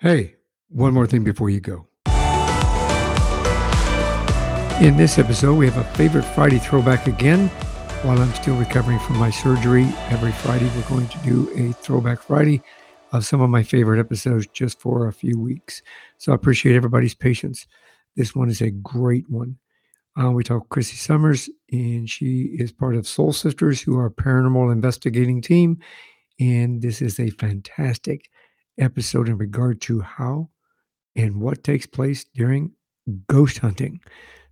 Hey, one more thing before you go. In this episode, we have a favorite Friday throwback again. While I'm still recovering from my surgery, every Friday we're going to do a throwback Friday of some of my favorite episodes just for a few weeks. So I appreciate everybody's patience. This one is a great one. Uh, we talk Christy Sumner, and she is part of Soul Sisters, who are a paranormal investigating team. And this is a fantastic episode in regard to how and what takes place during ghost hunting.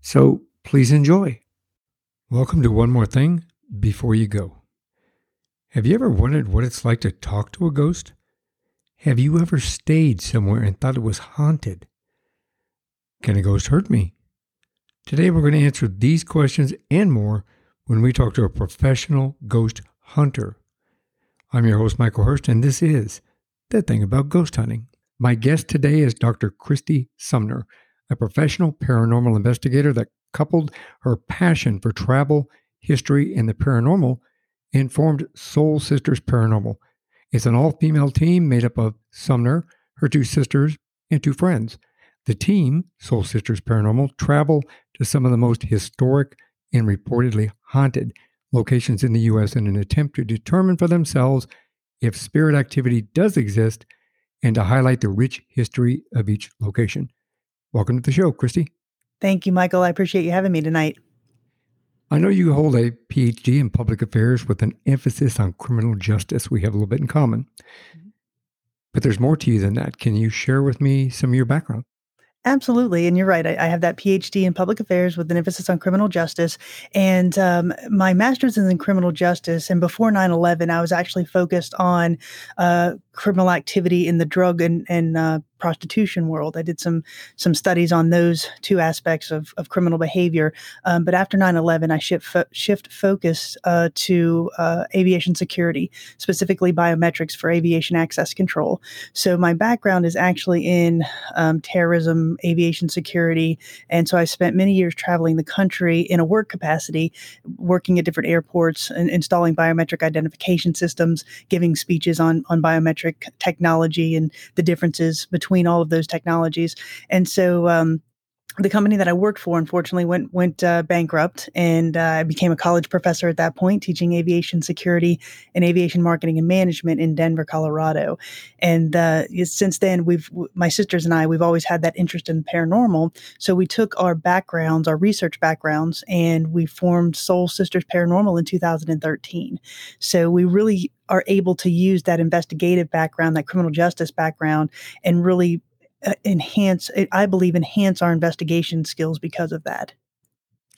So please enjoy. Welcome to One More Thing Before You Go. Have you ever wondered what it's like to talk to a ghost? Have you ever stayed somewhere and thought it was haunted? Can a ghost hurt me? Today we're going to answer these questions and more when we talk to a professional ghost hunter. I'm your host, Michael Hurst, and this is the thing about ghost hunting. My guest today is Dr. Christy Sumner, a professional paranormal investigator that coupled her passion for travel, history, and the paranormal and formed Soul Sisters Paranormal. It's an all female team made up of Sumner, her two sisters, and two friends. The team, Soul Sisters Paranormal, travel to some of the most historic and reportedly haunted locations in the U.S. in an attempt to determine for themselves if spirit activity does exist and to highlight the rich history of each location. Welcome to the show, Christy. Thank you, Michael. I appreciate you having me tonight. I know you hold a PhD in public affairs with an emphasis on criminal justice. We have a little bit in common. Mm-hmm. But there's more to you than that. Can you share with me some of your background? Absolutely. And you're right. I, I, have that PhD in public affairs with an emphasis on criminal justice. And um, my master's is in criminal justice. And before 9 11, I was actually focused on uh, criminal activity in the drug and, and uh, prostitution world. I did some some studies on those two aspects of, of criminal behavior. Um, but after 9/11, I shift fo- shift focus uh, to uh, aviation security, specifically biometrics for aviation access control. So my background is actually in um, terrorism, aviation security, and so I spent many years traveling the country in a work capacity, working at different airports and installing biometric identification systems, giving speeches on on biometric biometric technology and the differences between all of those technologies. And so um, the company that I worked for, unfortunately, went went uh, bankrupt, and uh, I became a college professor at that point, teaching aviation security and aviation marketing and management in Denver, Colorado. And uh, since then, we've my sisters and I we've always had that interest in paranormal. So we took our backgrounds, our research backgrounds, and we formed Soul Sisters Paranormal in 2013. So we really are able to use that investigative background, that criminal justice background, and really uh, enhance, I believe, enhance our investigation skills because of that.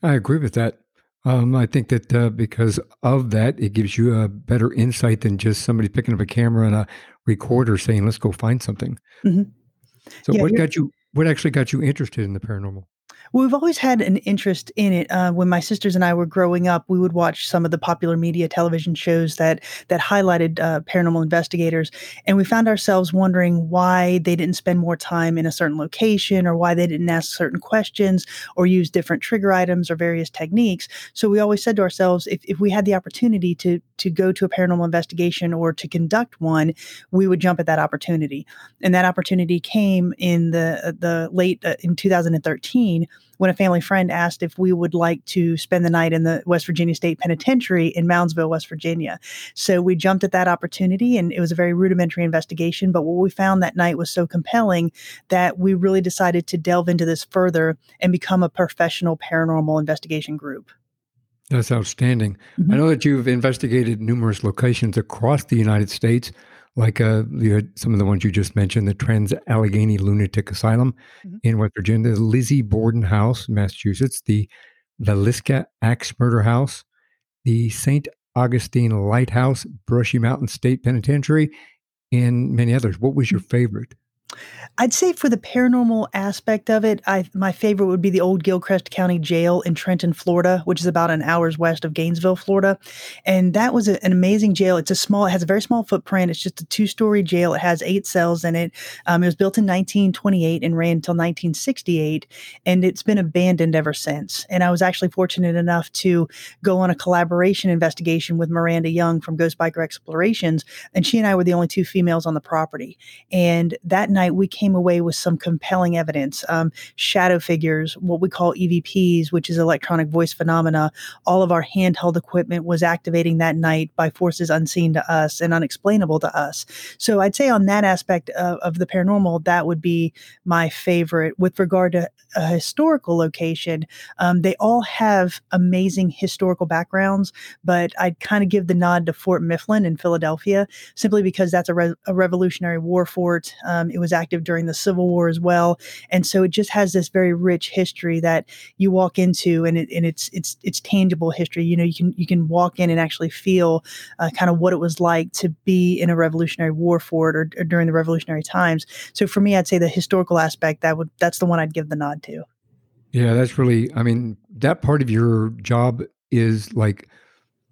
I agree with that. Um, I think that uh, because of that, it gives you a better insight than just somebody picking up a camera and a recorder saying, "Let's go find something." Mm-hmm. So, yeah, what got you? What actually got you interested in the paranormal? We've always had an interest in it. Uh, when my sisters and I were growing up, we would watch some of the popular media television shows that that highlighted uh, paranormal investigators, and we found ourselves wondering why they didn't spend more time in a certain location, or why they didn't ask certain questions, or use different trigger items or various techniques. So we always said to ourselves, if, if we had the opportunity to to go to a paranormal investigation or to conduct one, we would jump at that opportunity. And that opportunity came in the the late uh, in 2013 when a family friend asked if we would like to spend the night in the West Virginia State Penitentiary in Moundsville, West Virginia. So we jumped at that opportunity and it was a very rudimentary investigation. But what we found that night was so compelling that we really decided to delve into this further and become a professional paranormal investigation group. That's outstanding. Mm-hmm. I know that you've investigated numerous locations across the United States like uh, some of the ones you just mentioned, the Trans Allegheny Lunatic Asylum mm-hmm. in West Virginia, the Lizzie Borden House, Massachusetts, the Villisca Axe Murder House, the St. Augustine Lighthouse, Brushy Mountain State Penitentiary, and many others. What was your mm. favorite? I'd say for the paranormal aspect of it, I my favorite would be the old Gilchrist County Jail in Trenton, Florida, which is about an hour's west of Gainesville, Florida. And that was a, an amazing jail. It's a small, it has a very small footprint. It's just a two story jail. It has eight cells in it. Um, it was built in 1928 and ran until 1968, and it's been abandoned ever since. And I was actually fortunate enough to go on a collaboration investigation with Miranda Young from Ghost Biker Explorations, and she and I were the only two females on the property. And that night we came away with some compelling evidence. Um, shadow figures, what we call EVPs, which is electronic voice phenomena. All of our handheld equipment was activating that night by forces unseen to us and unexplainable to us. So I'd say on that aspect of, of the paranormal, that would be my favorite. With regard to a historical location, um, they all have amazing historical backgrounds, but I'd kind of give the nod to Fort Mifflin in Philadelphia simply because that's a, re- a Revolutionary War fort. Um, it was active during the Civil War as well, and so it just has this very rich history that you walk into, and it and it's it's it's tangible history. You know, you can you can walk in and actually feel uh, kind of what it was like to be in a Revolutionary War fort or, or during the Revolutionary times. So for me, I'd say the historical aspect that would that's the one I'd give the nod to. Yeah, that's really, I mean, that part of your job is like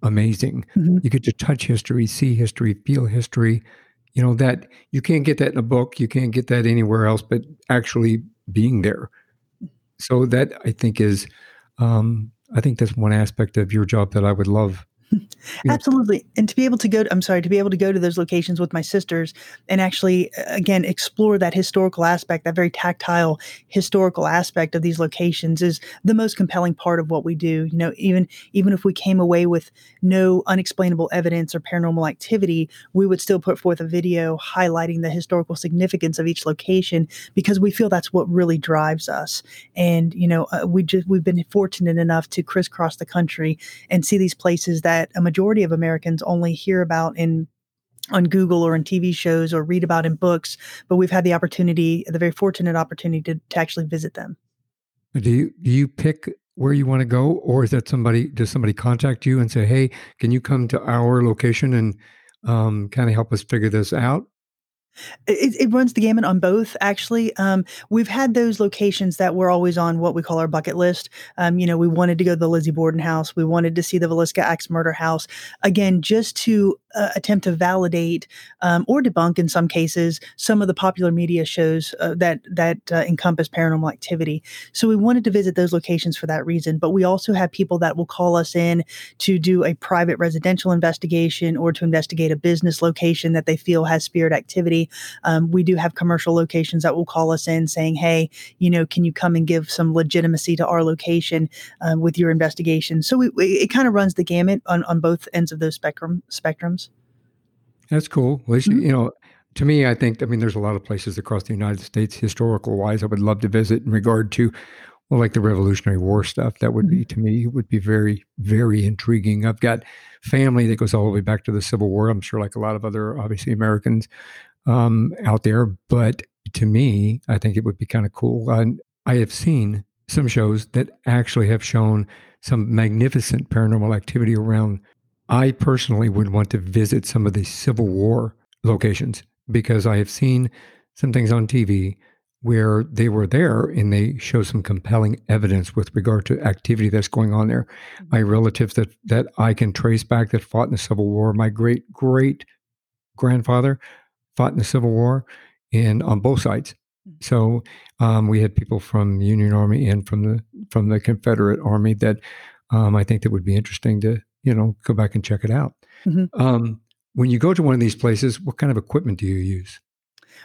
amazing. Mhm. You get to touch history, see history, feel history. You know, that you can't get that in a book, you can't get that anywhere else, but actually being there. So that I think is, um, I think that's one aspect of your job that I would love. Absolutely. And to be able to go to, I'm sorry, to be able to go to those locations with my sisters and actually, uh, again, explore that historical aspect, that very tactile historical aspect of these locations is the most compelling part of what we do. You know, even, even if we came away with no unexplainable evidence or paranormal activity, we would still put forth a video highlighting the historical significance of each location because we feel that's what really drives us. And, you know, uh, we just, we've been fortunate enough to crisscross the country and see these places that a majority of Americans only hear about in on Google or in TV shows or read about in books, but we've had the opportunity, the very fortunate opportunity to, to actually visit them. do you do you pick where you want to go, or is that somebody? Does somebody contact you and say, "Hey, can you come to our location and um, kind of help us figure this out"? It, it runs the gamut on both, actually. Um, we've had those locations that were always on what we call our bucket list. Um, you know, we wanted to go to the Lizzie Borden house. We wanted to see the Villisca Axe murder house. Again, just to uh, attempt to validate um, or debunk, in some cases, some of the popular media shows uh, that that uh, encompass paranormal activity. So we wanted to visit those locations for that reason. But we also have people that will call us in to do a private residential investigation or to investigate a business location that they feel has spirit activity. Um, we do have commercial locations that will call us in saying, hey, you know, can you come and give some legitimacy to our location uh, with your investigation? So we, we, it kind of runs the gamut on, on both ends of those spectrum spectrums. That's cool. Least, Mhm. you know, to me, I think, I mean, there's a lot of places across the United States, historical wise, I would love to visit in regard to, well, like the Revolutionary War stuff. That would be, to me, would be very, very intriguing. I've got family that goes all the way back to the Civil War. I'm sure, like a lot of other, obviously, Americans um, out there. But to me, I think it would be kind of cool. And I have seen some shows that actually have shown some magnificent paranormal activity around I personally would want to visit some of the Civil War locations because I have seen some things on TV where they were there and they show some compelling evidence with regard to activity that's going on there. My relatives that that I can trace back that fought in the Civil War, my great great grandfather fought in the Civil War and on both sides. So um, we had people from the Union Army and from the from the Confederate Army that um, I think that would be interesting to you know go back and check it out. Mhm. Um, when you go to one of these places, what kind of equipment do you use?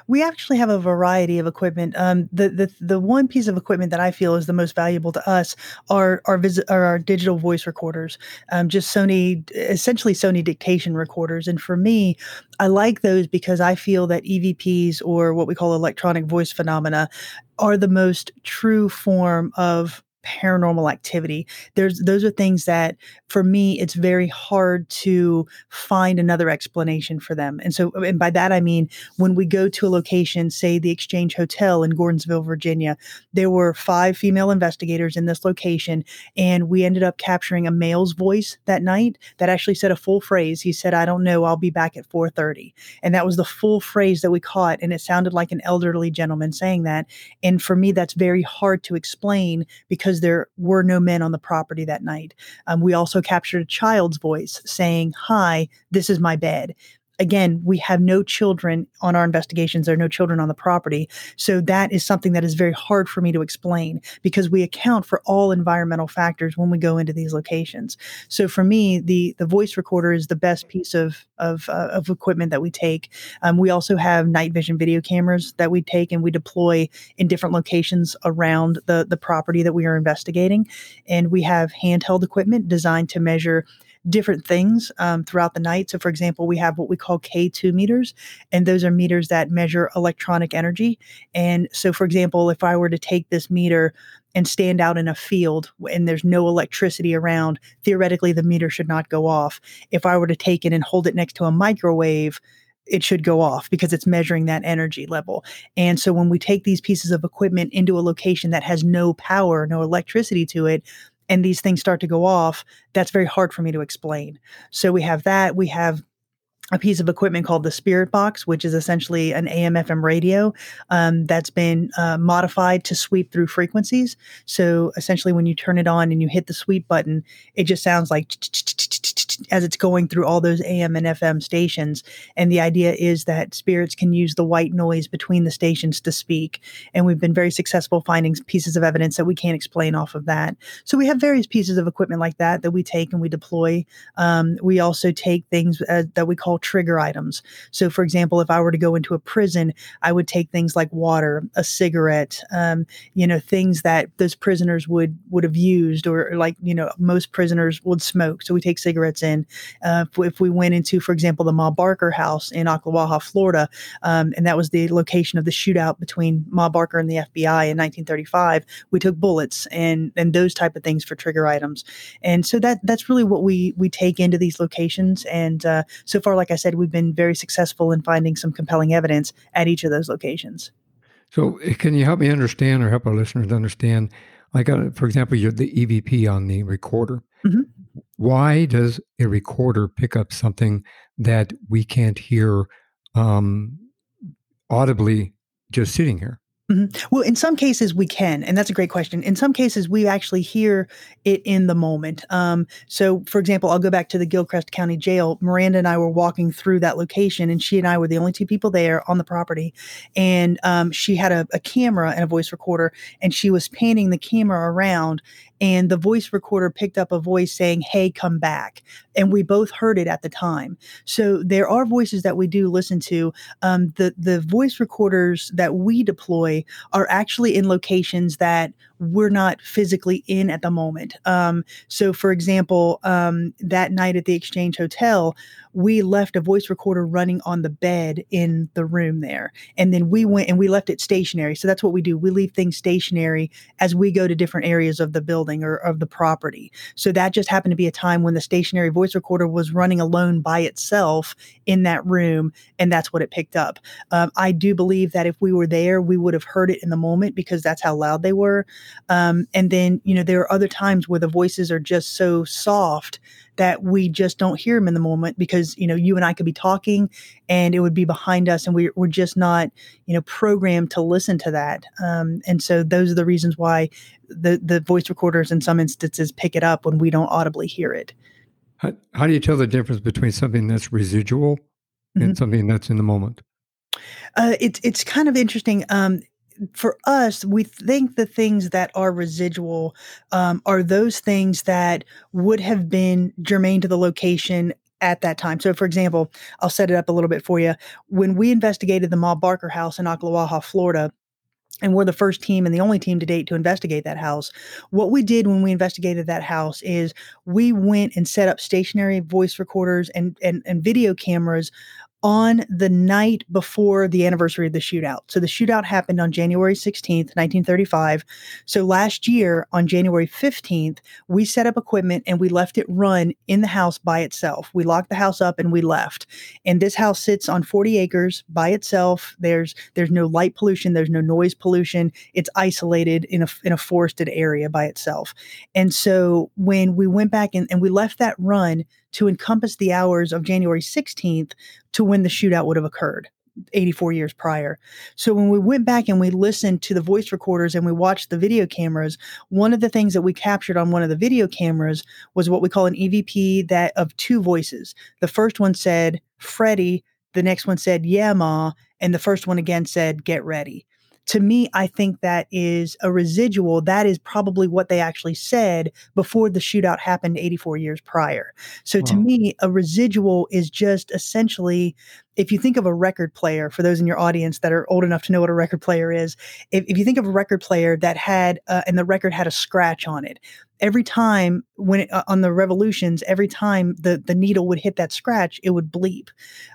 We actually have a variety of equipment. Um, the the the one piece of equipment that I feel is the most valuable to us are our visit are our digital voice recorders. Um, just Sony, essentially Sony dictation recorders. And for me, I like those because I feel that EVPs or what we call electronic voice phenomena are the most true form of paranormal activity. There's those are things that for me it's very hard to find another explanation for them. And so and by that I mean when we go to a location, say the Exchange Hotel in Gordonsville, Virginia, there were five female investigators in this location, and we ended up capturing a male's voice that night that actually said a full phrase. He said, "I don't know, I'll be back at 4:30," and that was the full phrase that we caught, and it sounded like an elderly gentleman saying that. And for me, that's very hard to explain because there were no men on the property that night. Um, we also captured a child's voice saying, "Hi, this is my bed." Again, we have no children on our investigations. There are no children on the property. So that is something that is very hard for me to explain because we account for all environmental factors when we go into these locations. So for me, the the voice recorder is the best piece of of, uh, of equipment that we take. Um, we also have night vision video cameras that we take and we deploy in different locations around the the property that we are investigating, and we have handheld equipment designed to measure different things um, throughout the night. So, for example, we have what we call K2 meters, and those are meters that measure electronic energy. And so, for example, if I were to take this meter and stand out in a field and there's no electricity around, theoretically, the meter should not go off. If I were to take it and hold it next to a microwave, it should go off because it's measuring that energy level. And so when we take these pieces of equipment into a location that has no power, no electricity to it, and these things start to go off, that's very hard for me to explain. So we have that. We have a piece of equipment called the Spirit Box, which is essentially an AM FM radio um, that's been uh, modified to sweep through frequencies. So essentially, when you turn it on and you hit the sweep button, it just sounds like as it's going through all those AM and FM stations. And the idea is that spirits can use the white noise between the stations to speak. And we've been very successful finding pieces of evidence that we can't explain off of that. So we have various pieces of equipment like that that we take and we deploy. Um, we also take things uh, that we call trigger items. So, for example, if I were to go into a prison, I would take things like water, a cigarette, um, you know, things that those prisoners would would have used, or like you know, most prisoners would smoke. So we take cigarettes in. Uh, if, if, we went into, for example, the Ma Barker house in Ocklawaha, Florida, um, and that was the location of the shootout between Ma Barker and the FBI in 1935, we took bullets and and those type of things for trigger items. And so that that's really what we we take into these locations. And uh, so far, like I said, we've been very successful in finding some compelling evidence at each of those locations. So, eh, can you help me understand or help our listeners understand? Like, uh, for example, you're the EVP on the recorder. Mm-hmm. Why does a recorder pick up something that we can't hear um, audibly just sitting here? Mm-hmm. Well, in some cases we can, and that's a great question. In some cases, we actually hear it in the moment. Um, so, for example, I'll go back to the Gilchrist County Jail. Miranda and I were walking through that location, and she and I were the only two people there on the property. And um, she had a, a camera and a voice recorder, and she was panning the camera around, and the voice recorder picked up a voice saying, Hey, come back. And we both heard it at the time. So there are voices that we do listen to. Um, the, the voice recorders that we deploy are actually in locations that we're not physically in at the moment. Um, so, for example, um, that night at the Exchange Hotel, we left a voice recorder running on the bed in the room there. And then we went and we left it stationary. So that's what we do. We leave things stationary as we go to different areas of the building or of the property. So that just happened to be a time when the stationary voice recorder was running alone by itself in that room. And that's what it picked up. Um, I do believe that if we were there, we would have heard it in the moment because that's how loud they were. Um, and then, you know, there are other times where the voices are just so soft that we just don't hear them in the moment because, you know, you and I could be talking and it would be behind us and we, we're just not, you know, programmed to listen to that. Um, and so those are the reasons why the, the voice recorders in some instances pick it up when we don't audibly hear it. How, how do you tell the difference between something that's residual mm-hmm. and something that's in the moment? Uh, it's it's kind of interesting. Um, for us, we think the things that are residual um, are those things that would have been germane to the location at that time. So, for example, I'll set it up a little bit for you. When we investigated the Ma Barker house in Ocklawaha, Florida, and we're the first team and the only team to date to investigate that house. What we did when we investigated that house is we went and set up stationary voice recorders and, and, and video cameras on the night before the anniversary of the shootout. So the shootout happened on January 16th, 1935. So last year on January 15th, we set up equipment and we left it run in the house by itself. We locked the house up and we left. And this house sits on 40 acres by itself. There's there's no light pollution, there's no noise pollution. It's isolated in a in a forested area by itself. And so when we went back and, and we left that run to encompass the hours of January 16th to when the shootout would have occurred. 84 years prior. So when we went back and we listened to the voice recorders and we watched the video cameras, one of the things that we captured on one of the video cameras was what we call an EVP that of two voices. The first one said Freddie, the next one said yeah ma, and the first one again said get ready to me, I think that is a residual. That is probably what they actually said before the shootout happened 84 years prior. So wow. to me, a residual is just essentially if you think of a record player, for those in your audience that are old enough to know what a record player is, if, if you think of a record player that had, uh, and the record had a scratch on it, every time when it, uh, on the revolutions, every time the, the needle would hit that scratch, it would bleep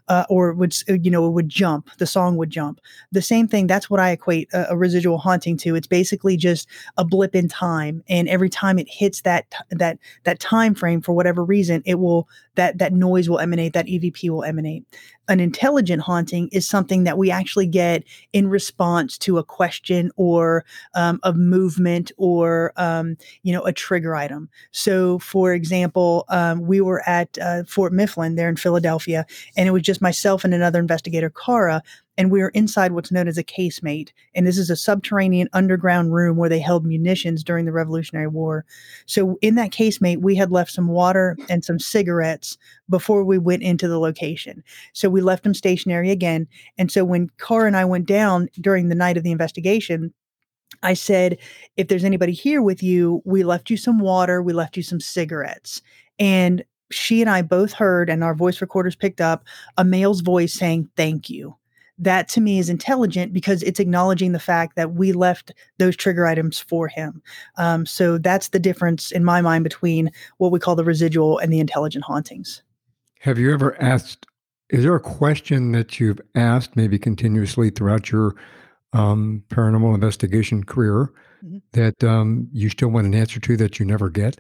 uh, or would, you know, it would jump, the song would jump. The same thing, that's what I equate a, a residual haunting to. It's basically just a blip in time. And every time it hits that, that, that time frame for whatever reason, it will, that, that noise will emanate, that EVP will emanate an intelligent haunting is something that we actually get in response to a question or um, a movement or um, you know a trigger item so for example um, we were at uh, fort mifflin there in philadelphia and it was just myself and another investigator cara and we were inside what's known as a casemate. And this is a subterranean underground room where they held munitions during the Revolutionary War. So in that casemate, we had left some water and some cigarettes before we went into the location. So we left them stationary again. And so when Cara and I went down during the night of the investigation, I said, if there's anybody here with you, we left you some water, we left you some cigarettes. And she and I both heard, and our voice recorders picked up a male's voice saying, Thank you that to me is intelligent because it's acknowledging the fact that we left those trigger items for him. Um, so that's the difference in my mind between what we call the residual and the intelligent hauntings. Have you ever asked? Is there a question that you've asked, maybe continuously throughout your um, paranormal investigation career, mm-hmm. that um, you still want an answer to that you never get?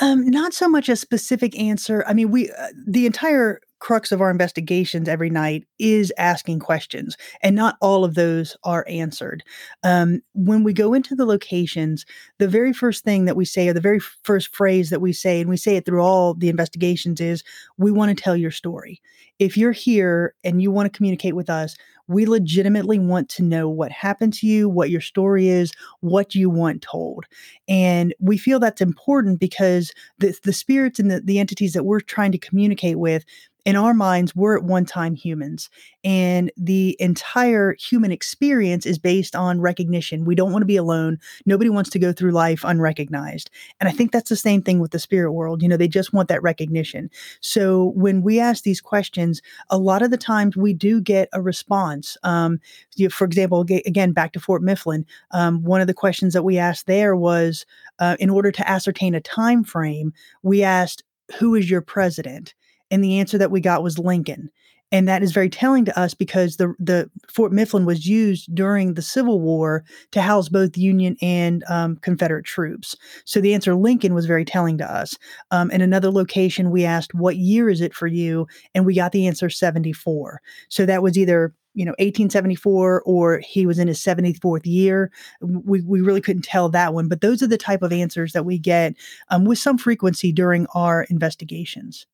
Um, not so much a specific answer. I mean, we uh, the entire crux of our investigations every night is asking questions, and not all of those are answered. Um, when we go into the locations, the very first thing that we say, or the very first phrase that we say, and we say it through all the investigations, is we want to tell your story. If you're here and you want to communicate with us, we legitimately want to know what happened to you, what your story is, what you want told. And we feel that's important because the, the spirits and the, the entities that we're trying to communicate with in our minds, we're at one time humans, and the entire human experience is based on recognition. We don't want to be alone. Nobody wants to go through life unrecognized. And I think that's the same thing with the spirit world. You know, they just want that recognition. So when we ask these questions, a lot of the times we do get a response. Um, you know, for example, again, back to Fort Mifflin, um, one of the questions that we asked there was uh, in order to ascertain a time frame, we asked, who is your president? And the answer that we got was Lincoln. And that is very telling to us because the, the Fort Mifflin was used during the Civil War to house both Union and um, Confederate troops. So the answer Lincoln was very telling to us. Um, in another location, we asked, What year is it for you? And we got the answer 74. So that was either you know 1874 or he was in his 74th year we, we really couldn't tell that one but those are the type of answers that we get um, with some frequency during our investigations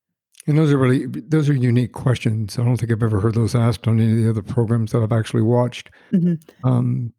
and those are really those are unique questions. I don't think I've ever heard those asked on any of the other programs that I've actually watched. Mm-hmm. Um,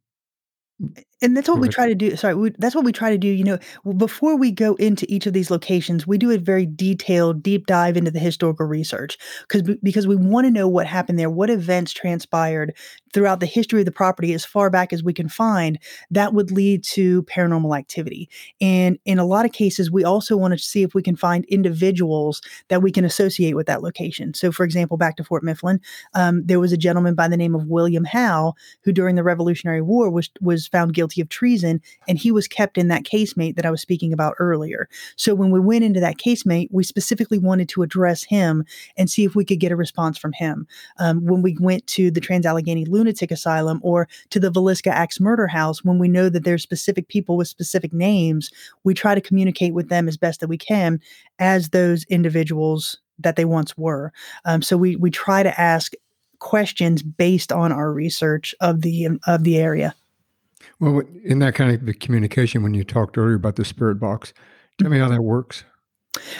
and that's what we try to do sorry we, that's what we try to do you know before we go into each of these locations we do a very detailed deep dive into the historical research because because we want to know what happened there what events transpired throughout the history of the property as far back as we can find that would lead to paranormal activity and in a lot of cases we also want to see if we can find individuals that we can associate with that location so for example back to fort mifflin um, there was a gentleman by the name of william howe who during the revolutionary war was was found guilty of treason, and he was kept in that casemate that I was speaking about earlier. So when we went into that casemate, we specifically wanted to address him and see if we could get a response from him. Um, when we went to the Trans Allegheny Lunatic Asylum or to the Villisca Axe Murder House, when we know that there's specific people with specific names, we try to communicate with them as best that we can as those individuals that they once were. Um, so we we try to ask questions based on our research of the of the area. Well, in that kind of communication, when you talked earlier about the spirit box, tell me how that works.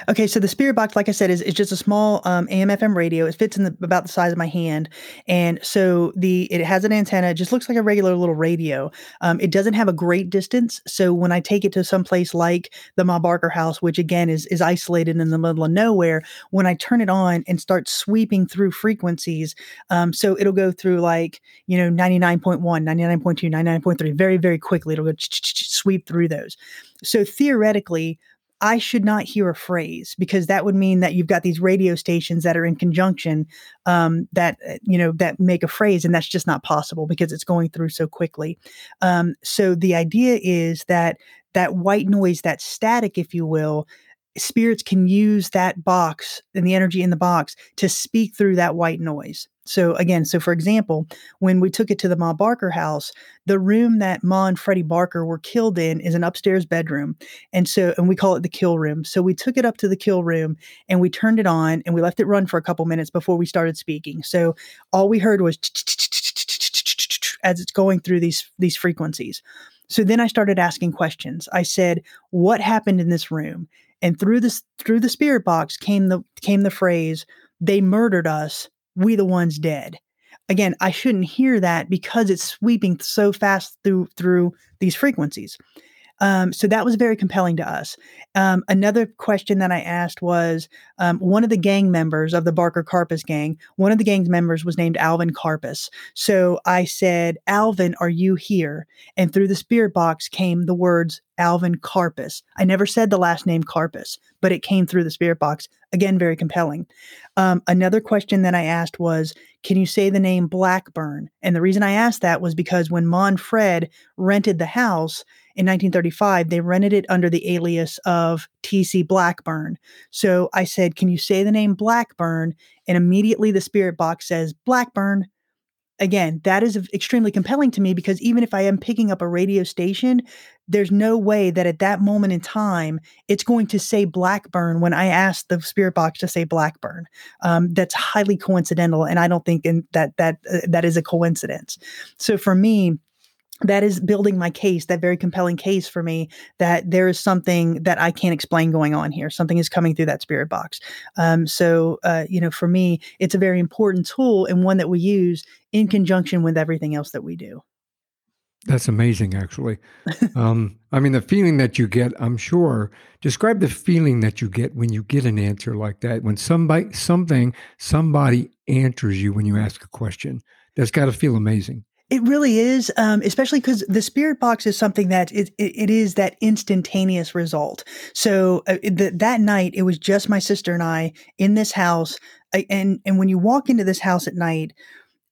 Okay, so the spirit box, like I said, is, is just a small um, AM/FM radio. It fits in the, about the size of my hand, and so the it has an antenna. It just looks like a regular little radio. Um, it doesn't have a great distance, so when I take it to some place like the Ma Barker house, which again is is isolated in the middle of nowhere, when I turn it on and start sweeping through frequencies, um, so it'll go through like you know 99.1, 99.2, 99.3 very very quickly. It'll go sweep through those. So theoretically I should not hear a phrase because that would mean that you've got these radio stations that are in conjunction um, that uh, you know that make a phrase, and that's just not possible because it's going through so quickly. Um, so the idea is that that white noise, that static, if you will, spirits can use that box and the energy in the box to speak through that white noise. So again, so for example, when we took it to the Ma Barker house, the room that Ma and Freddie Barker were killed in is an upstairs bedroom. And so and we call it the kill room. So we took it up to the kill room and we turned it on and we left it run for a couple minutes before we started speaking. So all we heard was as it's going through these these frequencies. So then I started asking questions. I said, "What happened in this room?" And through this through the spirit box came the came the phrase, "They murdered us we the ones dead. Again, I shouldn't hear that because it's sweeping so fast through through these frequencies. Um, so that was very compelling to us. Um, another question that I asked was um, one of the gang members of the Barker Karpis gang, one of the gang's members was named Alvin Karpis. So I said, Alvin, are you here? And through the spirit box came the words Alvin Karpis. I never said the last name Karpis, but it came through the spirit box. Again, very compelling. Um, another question that I asked was, can you say the name Blackburn? And the reason I asked that was because when Monfred rented the house, in 1935, they rented it under the alias of T.C. Blackburn. So I said, Can you say the name Blackburn? And immediately the spirit box says, Blackburn. Again, that is extremely compelling to me because even if I am picking up a radio station, there's no way that at that moment in time it's going to say Blackburn when I ask the spirit box to say Blackburn. Um, that's highly coincidental, and I don't think in, that that uh, that is a coincidence. So for me, that is building my case, that very compelling case for me that there is something that I can't explain going on here. Something is coming through that spirit box. Um, so, uh, you know, for me, it's a very important tool and one that we use in conjunction with everything else that we do. That's amazing, actually. um, I mean, the feeling that you get, I'm sure. Describe the feeling that you get when you get an answer like that. When somebody, something, somebody answers you when you ask a question. That's got to feel amazing. It really is, um, especially because the spirit box is something that it, it, it is that instantaneous result. So uh, the, that night, it was just my sister and I in this house, I, and and when you walk into this house at night,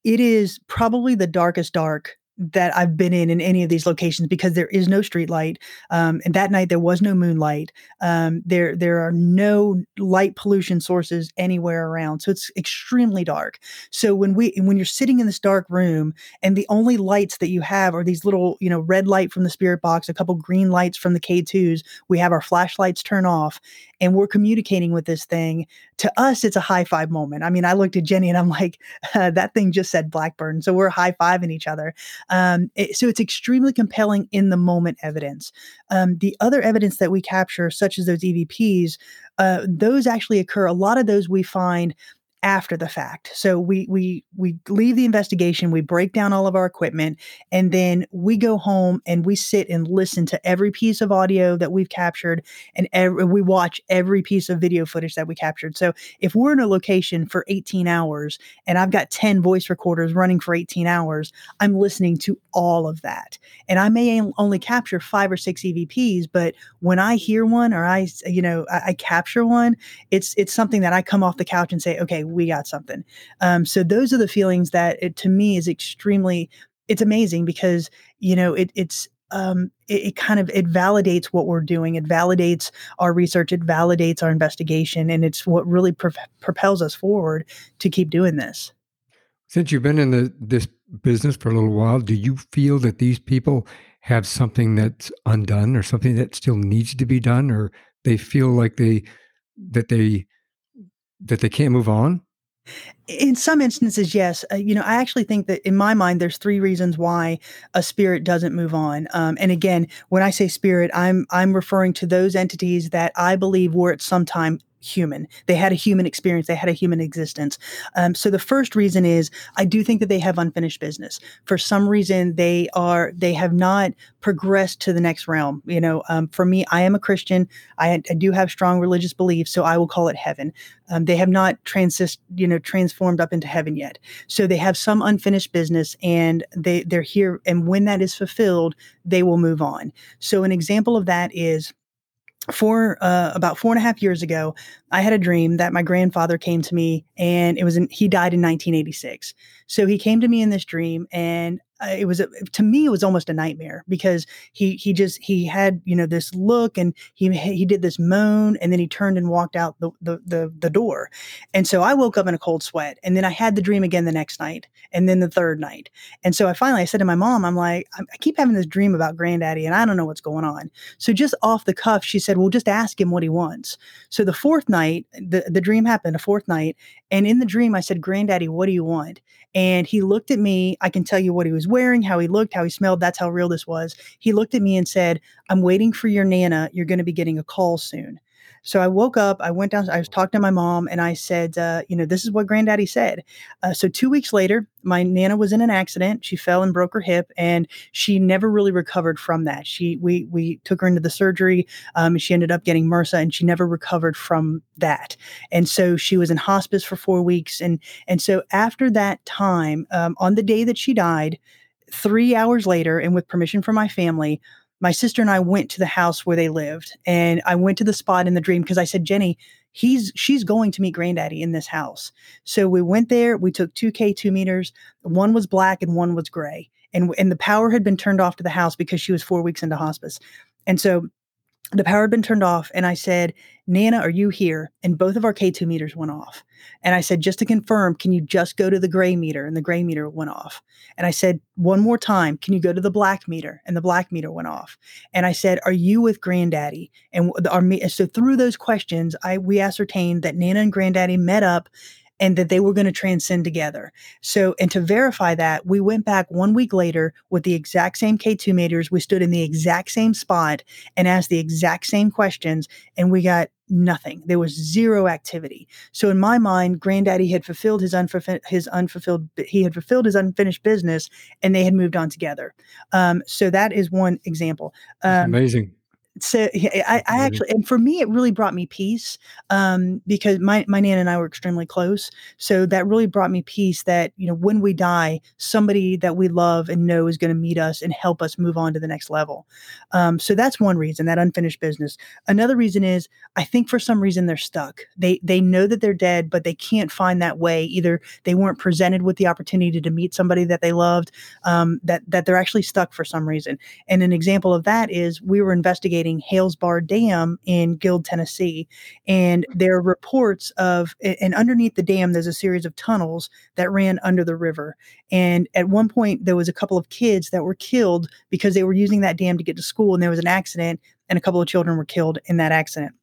it is probably the darkest dark that I've been in in any of these locations because there is no street light. Um, and that night there was no moonlight. Um, there there are no light pollution sources anywhere around, so it's extremely dark. So when we when you're sitting in this dark room and the only lights that you have are these little you know red light from the spirit box, a couple green lights from the K2s. We have our flashlights turn off, and we're communicating with this thing. To us, it's a high five moment. I mean, I looked at Jenny and I'm like, uh, that thing just said Blackburn, so we're high fiving each other. Um, it, so it's extremely compelling in the moment evidence. Um, the other evidence that we capture, such as those EVPs, uh, those actually occur. A lot of those we find after the fact. So we we we leave the investigation, we break down all of our equipment, and then we go home and we sit and listen to every piece of audio that we've captured, and every, we watch every piece of video footage that we captured. So if we're in a location for 18 hours and I've got 10 voice recorders running for 18 hours, I'm listening to all of that, and I may only capture five or six EVPs, but when I hear one or I you know I, I capture one, it's it's something that I come off the couch and say, okay we got something. Um, so those are the feelings that it, to me is extremely, it's amazing because, you know, it, it's, um, it, it, kind of it validates what we're doing. It validates our research. It validates our investigation, and it's what really pro- propels us forward to keep doing this. Since you've been in the, this business for a little while, do you feel that these people have something that's undone, or something that still needs to be done, or they feel like they that they that they can't move on? In some instances, yes. Uh, you know, I actually think that in my mind, there's three reasons why a spirit doesn't move on. Um, and again, when I say spirit, I'm I'm referring to those entities that I believe were at some time human. They had a human experience. They had a human existence. Um, so the first reason is I do think that they have unfinished business. For some reason, they are they have not progressed to the next realm. You know, um, for me, I am a Christian. I, I, do have strong religious beliefs, so I will call it heaven. Um, they have not transist, you know, transformed up into heaven yet. So they have some unfinished business, and they they're here. And when that is fulfilled, they will move on. So an example of that is for uh, about four and a half years ago, I had a dream that my grandfather came to me, and it was in, he died in 1986. So he came to me in this dream, and Uh, it was a, to me it was almost a nightmare because he he just he had you know this look and he he did this moan and then he turned and walked out the, the the the, door. And so I woke up in a cold sweat and then I had the dream again the next night and then the third night. And so I finally I said to my mom I'm like I keep having this dream about granddaddy and I don't know what's going on. So just off the cuff she said well just ask him what he wants. So the fourth night the the dream happened a fourth night and in the dream I said granddaddy what do you want and he looked at me I can tell you what he was wearing, how he looked, how he smelled. That's how real this was. He looked at me and said, I'm waiting for your Nana. You're going to be getting a call soon. So I woke up, I went down, I was talking to my mom, and I said, uh, you know, this is what granddaddy said. Uh, so two weeks later, my nana was in an accident. She fell and broke her hip, and she never really recovered from that. She we we took her into the surgery. Um, she ended up getting MRSA, and she never recovered from that. And so she was in hospice for four weeks. And and so after that time, um, on the day that she died, three hours later, and with permission from my family, my sister and I went to the house where they lived and I went to the spot in the dream because I said, Jenny, he's she's going to meet granddaddy in this house. So we went there, we took two K2 meters. One was black and one was gray. And and the power had been turned off to the house because she was four weeks into hospice. And so the power had been turned off and i said nana are you here? And both of our k2 meters went off. And i said just to confirm can you just go to the gray meter? And the gray meter went off. And i said one more time can you go to the black meter? And the black meter went off. And i said are you with granddaddy? And our so through those questions i we ascertained that nana and granddaddy met up and that they were going to transcend together. So, and to verify that, we went back one week later with the exact same K2 meters. We stood in the exact same spot and asked the exact same questions, and we got nothing. There was zero activity. So in my mind, Granddaddy had fulfilled his unfulfilled his unfulfilled he had fulfilled his unfinished business, and they had moved on together. Um, so that is one example. Um, amazing so I, I actually and for me it really brought me peace um, because my my nan and I were extremely close. So that really brought me peace that you know when we die somebody that we love and know is going to meet us and help us move on to the next level. Um, so that's one reason that unfinished business. Another reason is I think for some reason they're stuck. They they know that they're dead but they can't find that way. Either they weren't presented with the opportunity to meet somebody that they loved um, that that they're actually stuck for some reason. And an example of that is we were investigating investigating Hales Bar Dam in Guild, Tennessee. And there are reports of, and underneath the dam, there's a series of tunnels that ran under the river. And at one point, there was a couple of kids that were killed because they were using that dam to get to school, and there was an accident, and a couple of children were killed in that accident.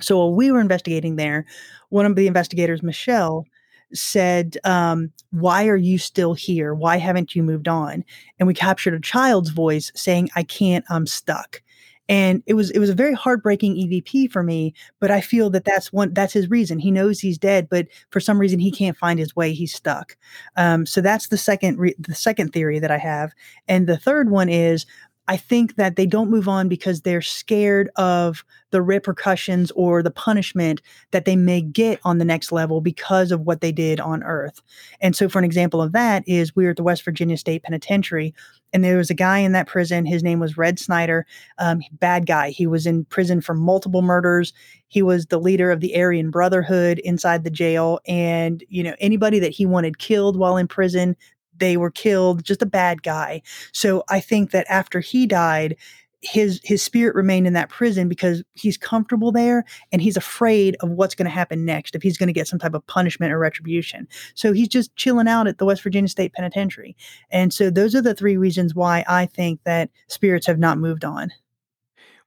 So while we were investigating there, one of the investigators, Michelle, said, um, Why are you still here? Why haven't you moved on? And we captured a child's voice saying, I can't, I'm stuck and it was it was a very heartbreaking EVP for me. But I feel that that's one that's his reason. He knows he's dead, but for some reason he can't find his way. He's stuck. Um, so that's the second re- the second theory that I have, and the third one is I think that they don't move on because they're scared of the repercussions or the punishment that they may get on the next level because of what they did on Earth. And so, for an example of that, is we were at the West Virginia State Penitentiary, and there was a guy in that prison. His name was Red Snyder, um, bad guy. He was in prison for multiple murders. He was the leader of the Aryan Brotherhood inside the jail, and you know anybody that he wanted killed while in prison, they were killed, just a bad guy. So I think that after he died, his his spirit remained in that prison because he's comfortable there and he's afraid of what's going to happen next if he's going to get some type of punishment or retribution. So he's just chilling out at the West Virginia State Penitentiary. And so those are the three reasons why I think that spirits have not moved on.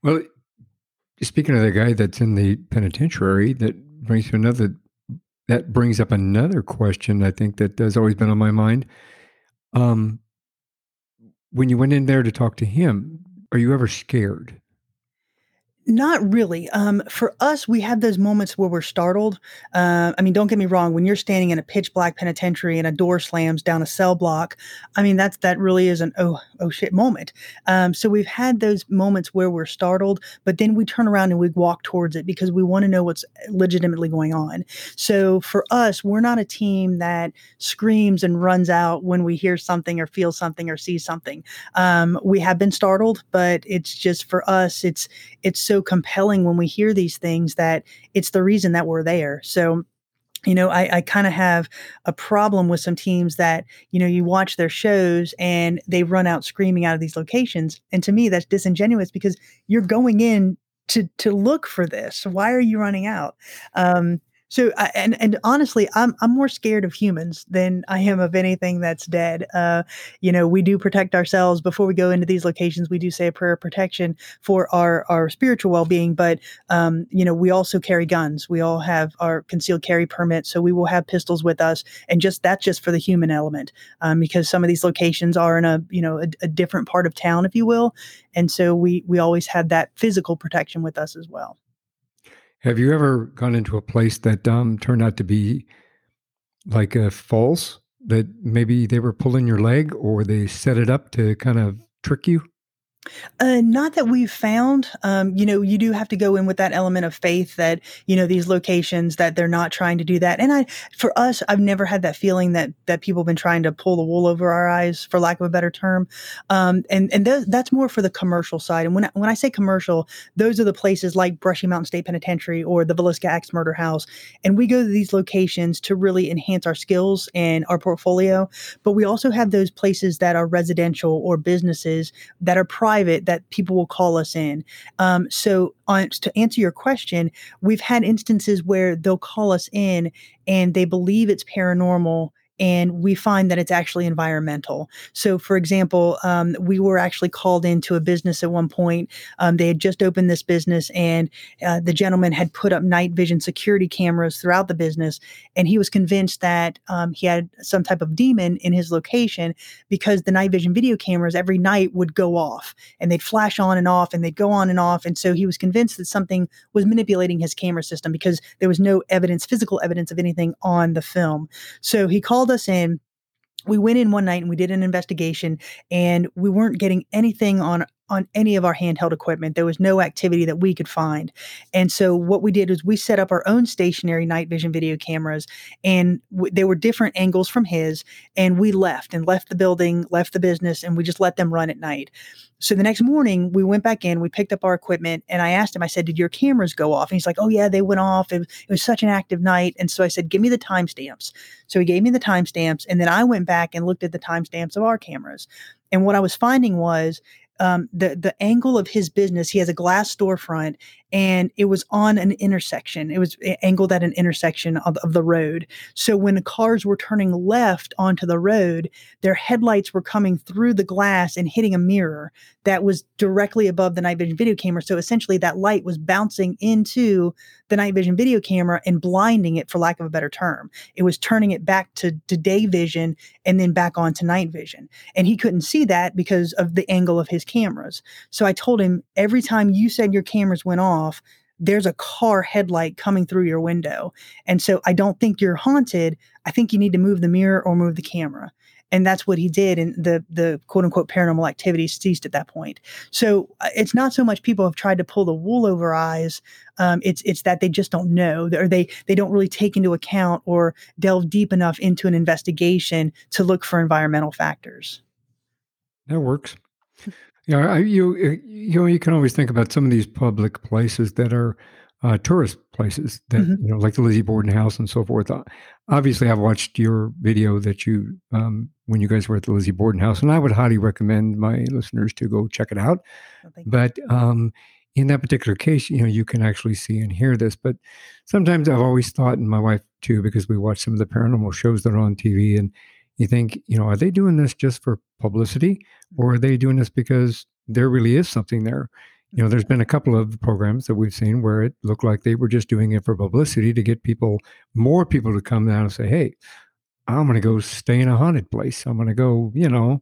Well, speaking of the guy that's in the penitentiary, that brings to another that brings up another question I think that has always been on my mind. Um, when you went in there to talk to him, are you ever scared? Not really. Um, for us, we have those moments where we're startled. Uh, I mean, don't get me wrong. When you're standing in a pitch black penitentiary and a door slams down a cell block, I mean, that's that really is an oh oh shit moment. Um, so we've had those moments where we're startled, but then we turn around and we walk towards it because we want to know what's legitimately going on. So for us, we're not a team that screams and runs out when we hear something or feel something or see something. Um, we have been startled, but it's just for us. It's it's so compelling when we hear these things that it's the reason that we're there. So you know, I, I kind of have a problem with some teams that, you know, you watch their shows and they run out screaming out of these locations. And to me, that's disingenuous because you're going in to to look for this. Why are you running out? Um, so, I, and and honestly, I'm I'm more scared of humans than I am of anything that's dead. Uh, you know, we do protect ourselves before we go into these locations. We do say a prayer of protection for our our spiritual well being, but um, you know, we also carry guns. We all have our concealed carry permit, so we will have pistols with us, and just that's just for the human element, um, because some of these locations are in a you know a, a different part of town, if you will, and so we we always have that physical protection with us as well. Have you ever gone into a place that um, turned out to be like a false? That maybe they were pulling your leg or they set it up to kind of trick you? Uh, not that we've found. Um, you know, you do have to go in with that element of faith that you know these locations that they're not trying to do that. And I, for us, I've never had that feeling that that people have been trying to pull the wool over our eyes, for lack of a better term. Um, and and th- that's more for the commercial side. And when I, when I say commercial, those are the places like Brushy Mountain State Penitentiary or the Villisca Axe Murder House. And we go to these locations to really enhance our skills and our portfolio. But we also have those places that are residential or businesses that are private private that people will call us in. Um, so, on, to answer your question, we've had instances where they'll call us in and they believe it's paranormal and we find that it's actually environmental. So, for example, um, we were actually called into a business at one point. Um, they had just opened this business, and uh, the gentleman had put up night vision security cameras throughout the business, and he was convinced that um, he had some type of demon in his location because the night vision video cameras every night would go off and they'd flash on and off and they'd go on and off. And so he was convinced that something was manipulating his camera system because there was no evidence, physical evidence of anything on the film. So he called called us in we went in one night and we did an investigation and we weren't getting anything on on any of our handheld equipment. There was no activity that we could find. And so what we did was we set up our own stationary night vision video cameras and w- there were different angles from his and we left and left the building left the business and we just let them run at night. So the next morning we went back in we picked up our equipment and i asked him i said did your cameras go off? And he's like oh yeah they went off. It, it was such an active night. And so i said give me the timestamps. So he gave me the timestamps and then i went back and looked at the timestamps of our cameras. And what i was finding was um, the the angle of his business. He has a glass storefront, and it was on an intersection. It was angled at an intersection of, of the road. So when the cars were turning left onto the road, their headlights were coming through the glass and hitting a mirror that was directly above the night vision video camera. So essentially, that light was bouncing into the night vision video camera and blinding it, for lack of a better term. It was turning it back to, to day vision and then back on to night vision. And he couldn't see that because of the angle of his cameras. So I told him every time you said your cameras went off, there's a car headlight coming through your window. And so I don't think you're haunted. I think you need to move the mirror or move the camera. And that's what he did. And the, the quote unquote paranormal activity ceased at that point. So uh, it's not so much people have tried to pull the wool over eyes. Um, it's, it's that they just don't know or they, they don't really take into account or delve deep enough into an investigation to look for environmental factors. That works. Yeah, I, you you know you can always think about some of these public places that are uh, tourist places that mm-hmm. you know like the Lizzie Borden House and so forth. Uh, obviously, I've watched your video that you um, when you guys were at the Lizzie Borden House, and I would highly recommend my listeners to go check it out. Oh, but um, in that particular case, you know, you can actually see and hear this. But sometimes I've always thought, and my wife too, because we watch some of the paranormal shows that are on TV, and you think, you know, are they doing this just for publicity or are they doing this because there really is something there? you know, there's been a couple of programs that we've seen where it looked like they were just doing it for publicity to get people, more people to come down and say, hey, I'm going to go stay in a haunted place. I'm going to go, you know,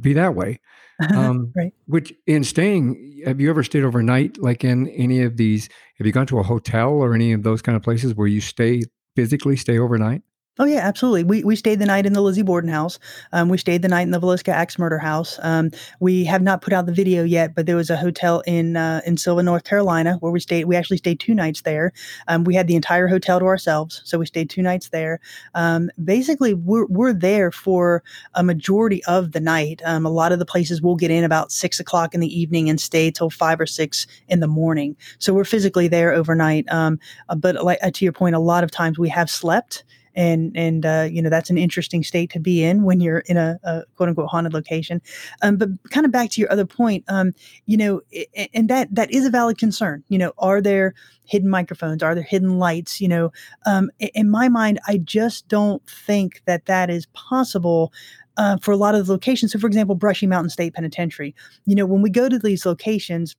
be that way. Um, right. Which in staying, have you ever stayed overnight, like in any of these? Have you gone to a hotel or any of those kind of places where you stay physically stay overnight? Oh yeah, absolutely. We we stayed the night in the Lizzie Borden house. Um, we stayed the night in the Villisca Axe Murder house. Um, we have not put out the video yet, but there was a hotel in uh, in Sylvan, North Carolina, where we stayed. We actually stayed two nights there. Um, we had the entire hotel to ourselves, so we stayed two nights there. Um, basically, we're we're there for a majority of the night. Um, a lot of the places we'll get in about six o'clock in the evening and stay till five or six in the morning. So we're physically there overnight. Um, uh, but like uh, to your point, a lot of times we have slept and and uh, you know that's an interesting state to be in when you're in a, a quote unquote haunted location. Um, but kind of back to your other point, um, you know, and that that is a valid concern. You know, are there hidden microphones? Are there hidden lights? You know, um, in my mind, I just don't think that that is possible. Uh, for a lot of the locations. So, for example, Brushy Mountain State Penitentiary, you know, when we go to these locations,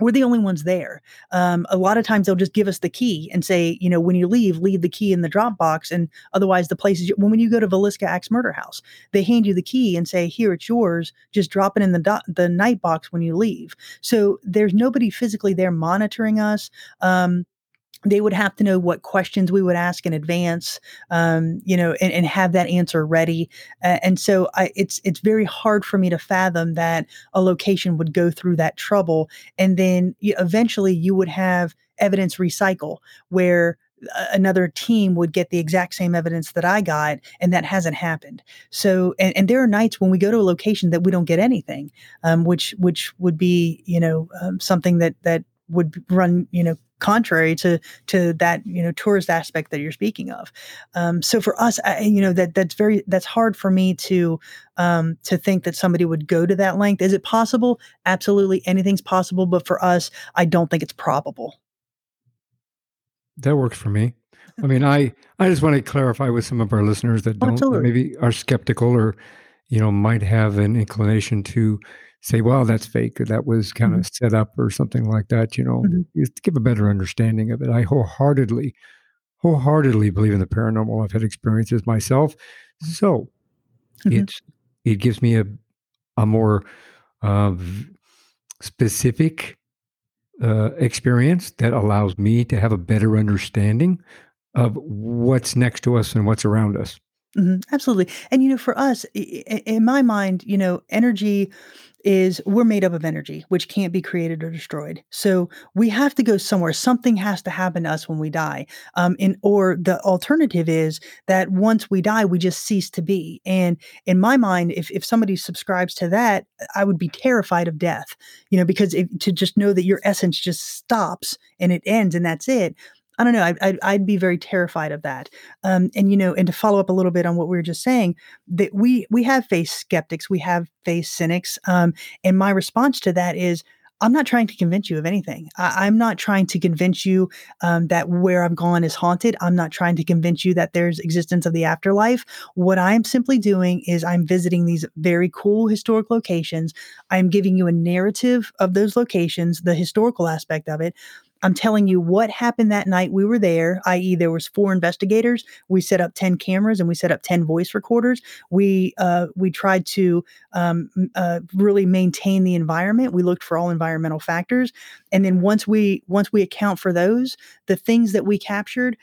we're the only ones there. Um, a lot of times they'll just give us the key and say, you know, when you leave, leave the key in the drop box. And otherwise, the places when, when you go to Villisca Axe Murder House, they hand you the key and say, here, it's yours. Just drop it in the do- the night box when you leave. So there's nobody physically there monitoring us. Um, they would have to know what questions we would ask in advance, um, you know, and, and, have that answer ready. Uh, and so I, it's it's very hard for me to fathom that a location would go through that trouble, and then eventually you would have evidence recycle where another team would get the exact same evidence that I got, and that hasn't happened. So, and, and there are nights when we go to a location that we don't get anything, um, which which would be you know um, something that that would run you know contrary to to that you know tourist aspect that you're speaking of. Um, so for us I, you know that that's very that's hard for me to um, to think that somebody would go to that length. Is it possible? Absolutely anything's possible but for us i don't think it's probable. That works for me. I mean i i just want to clarify with some of our listeners that don't that maybe are skeptical or you know might have an inclination to say, well, that's fake, or that was kind of mm-hmm. set up, or something like that. You know, mm-hmm. to give a better understanding of it. I wholeheartedly, wholeheartedly believe in the paranormal. I've had experiences myself, so mm-hmm. it's it gives me a a more uh, specific uh, experience that allows me to have a better understanding of what's next to us and what's around us. Mm-hmm, absolutely. And, you know, for us, in my mind, you know, energy is we're made up of energy, which can't be created or destroyed. So we have to go somewhere. Something has to happen to us when we die. Um, and, or the alternative is that once we die, we just cease to be. And in my mind, if, if somebody subscribes to that, I would be terrified of death, you know, because if, to just know that your essence just stops and it ends and that's it I don't know. I, I'd, I'd be very terrified of that. Um, and you know, and to follow up a little bit on what we were just saying, that we we have faced skeptics, we have faced cynics, um, and my response to that is. I'm not trying to convince you of anything. I, am not trying to convince you um, that where I've gone is haunted. I'm not trying to convince you that there's existence of the afterlife. What I'm simply doing is I'm visiting these very cool historic locations. I'm giving you a narrative of those locations, the historical aspect of it. I'm telling you what happened that night we were there, i.e., there was four investigators. We set up 10 cameras and we set up 10 voice recorders. We uh, we tried to um, uh, really maintain the environment. We looked for all environmental factors. And then once we once we account for those, the things that we captured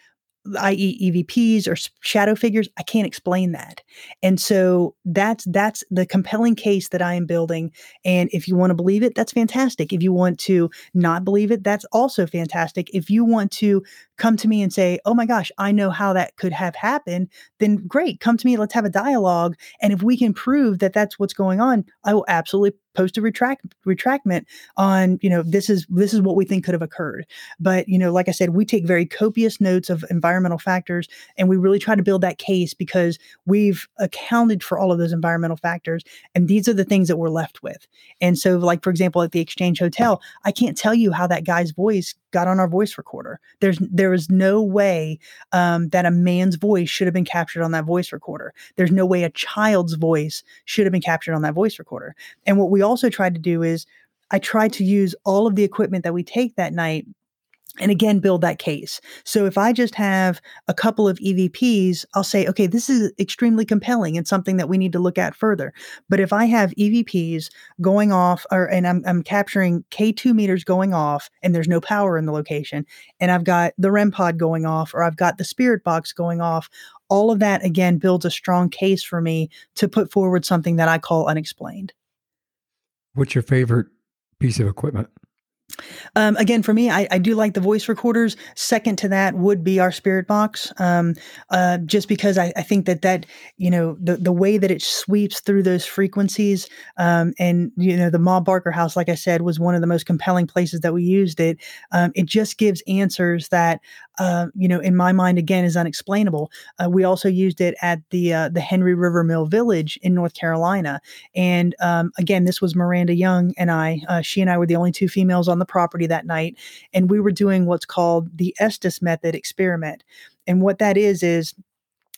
i.e. EVPs or shadow figures, I can't explain that. And so that's that's the compelling case that I am building. And if you want to believe it, that's fantastic. If you want to not believe it, that's also fantastic. If you want to come to me and say, "Oh my gosh, I know how that could have happened," then great, come to me, let's have a dialogue. And if we can prove that that's what's going on, I will absolutely post a retract retractment on you know this is this is what we think could have occurred. But you know like i said we take very copious notes of environmental factors and we really try to build that case because we've accounted for all of those environmental factors and these are the things that we're left with. And so like for example at the exchange hotel i can't tell you how that guy's voice got on our voice recorder. There's there is no way um, that a man's voice should have been captured on that voice recorder. There's no way a child's voice should have been captured on that voice recorder. And what we also tried to do is I try to use all of the equipment that we take that night and again build that case. So if i just have a couple of evps i'll say okay this is extremely compelling and something that we need to look at further. But if i have evps going off or and i'm, I'm capturing k2 meters going off and there's no power in the location and i've got the rem pod going off or i've got the spirit box going off all of that again builds a strong case for me to put forward something that i call unexplained what's your favorite piece of equipment um, again, for me, I, I, do like the voice recorders. Second to that would be our Spirit Box, um, uh, just because I, I, think that that you know the the way that it sweeps through those frequencies, um, and you know the Ma Barker House, like I said, was one of the most compelling places that we used it. Um, it just gives answers that uh, you know, in my mind, again, is unexplainable. Uh, we also used it at the uh, the Henry River Mill Village in North Carolina, and um, again, this was Miranda Young and I. Uh, she and I were the only two females on the property that night, and we were doing what's called the Estes method experiment. And what that is is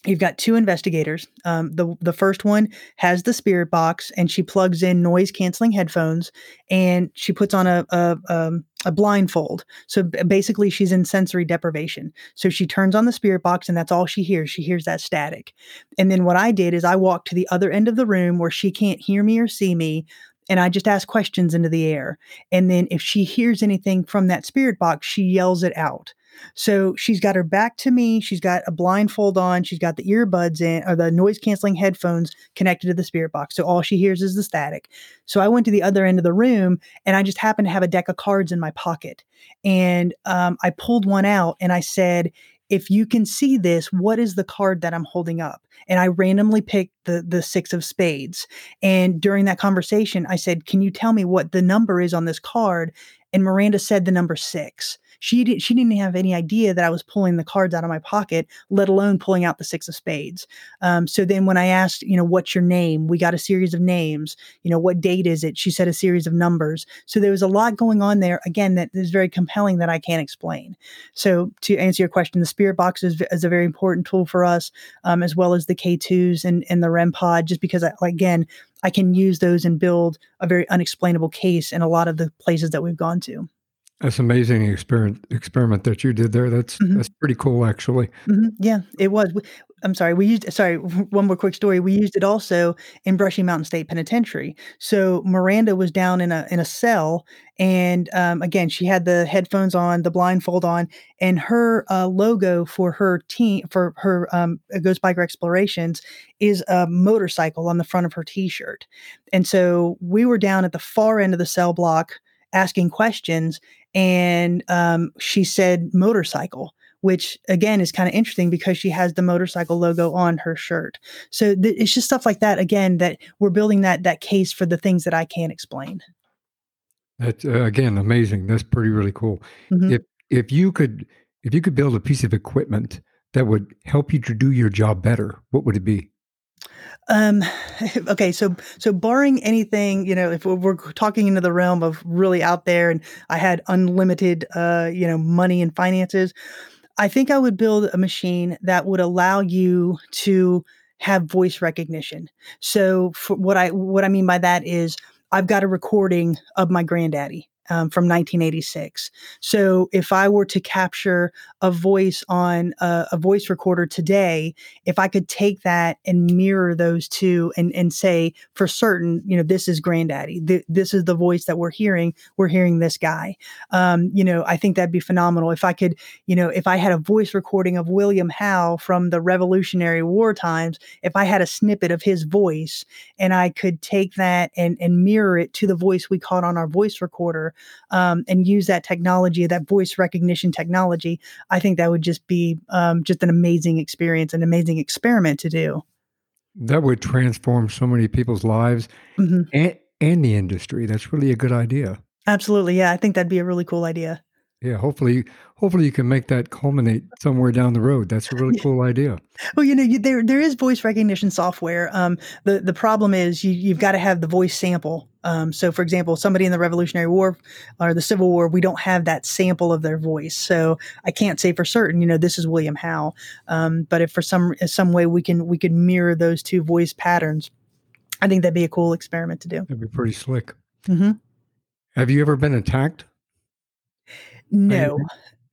you've got two investigators. Um, the the first one has the spirit box, and she plugs in noise canceling headphones, and she puts on a a, um, a blindfold. So basically, she's in sensory deprivation. So she turns on the spirit box, and that's all she hears. She hears that static. And then what I did is I walked to the other end of the room where she can't hear me or see me. And I just ask questions into the air. And then if she hears anything from that spirit box, she yells it out. So she's got her back to me. She's got a blindfold on. She's got the earbuds in or the noise canceling headphones connected to the spirit box. So all she hears is the static. So I went to the other end of the room and I just happened to have a deck of cards in my pocket. And um, I pulled one out and I said, if you can see this, what is the card that I'm holding up? And I randomly picked the the six of spades. And during that conversation, I said, "Can you tell me what the number is on this card?" And Miranda said the number six. She didn't she didn't have any idea that I was pulling the cards out of my pocket, let alone pulling out the six of spades. Um, so then when I asked, you know, what's your name? We got a series of names. You know, what date is it? She said a series of numbers. So there was a lot going on there. Again, that is very compelling that I can't explain. So to answer your question, the spirit box is, is a very important tool for us, um, as well as the K2s and, and the REM pod, just because I, again, I can use those and build a very unexplainable case in a lot of the places that we've gone to. That's amazing experiment experiment that you did there. That's mm-hmm. that's pretty cool, actually. Mm-hmm. Yeah, it was. I'm sorry. We used sorry. One more quick story. We used it also in Brushy Mountain State Penitentiary. So Miranda was down in a in a cell, and um, again, she had the headphones on, the blindfold on, and her uh, logo for her team for her um, Ghost Biker Explorations is a motorcycle on the front of her T-shirt. And so we were down at the far end of the cell block asking questions and um, she said motorcycle which again is kind of interesting because she has the motorcycle logo on her shirt. So th- it's just stuff like that again that we're building that that case for the things that i can't explain. That's uh, again amazing. That's pretty really cool. Mm-hmm. if if you could if you could build a piece of equipment that would help you to do your job better what would it be um, okay, so so barring anything, you know, if we're talking into the realm of really out there, and I had unlimited, uh, you know, money and finances, I think I would build a machine that would allow you to have voice recognition. So, for what I what I mean by that is, I've got a recording of my granddaddy um, from 1986. So if I were to capture a voice on a, a, voice recorder today, if I could take that and mirror those two and, and say for certain, you know, this is granddaddy, Th- this is the voice that we're hearing, we're hearing this guy. Um, you know, I think that'd be phenomenal. If I could, you know, if I had a voice recording of William Howe from the Revolutionary War times, if I had a snippet of his voice and I could take that and, and mirror it to the voice we caught on our voice recorder, um, and use that technology, that voice recognition technology, I think that would just be um, just an amazing experience, an amazing experiment to do. That would transform so many people's lives mm-hmm. and, and the industry. That's really a good idea. Absolutely. Yeah. I think that'd be a really cool idea. Yeah, hopefully, hopefully you can make that culminate somewhere down the road. That's a really cool idea. Well, you know, you, there there is voice recognition software. Um, the the problem is you you've got to have the voice sample. Um, so, for example, somebody in the Revolutionary War or the Civil War, we don't have that sample of their voice, so I can't say for certain. You know, this is William Howe. Um, but if for some some way we can we can mirror those two voice patterns, I think that'd be a cool experiment to do. That'd be pretty slick. Mm-hmm. Have you ever been attacked? No.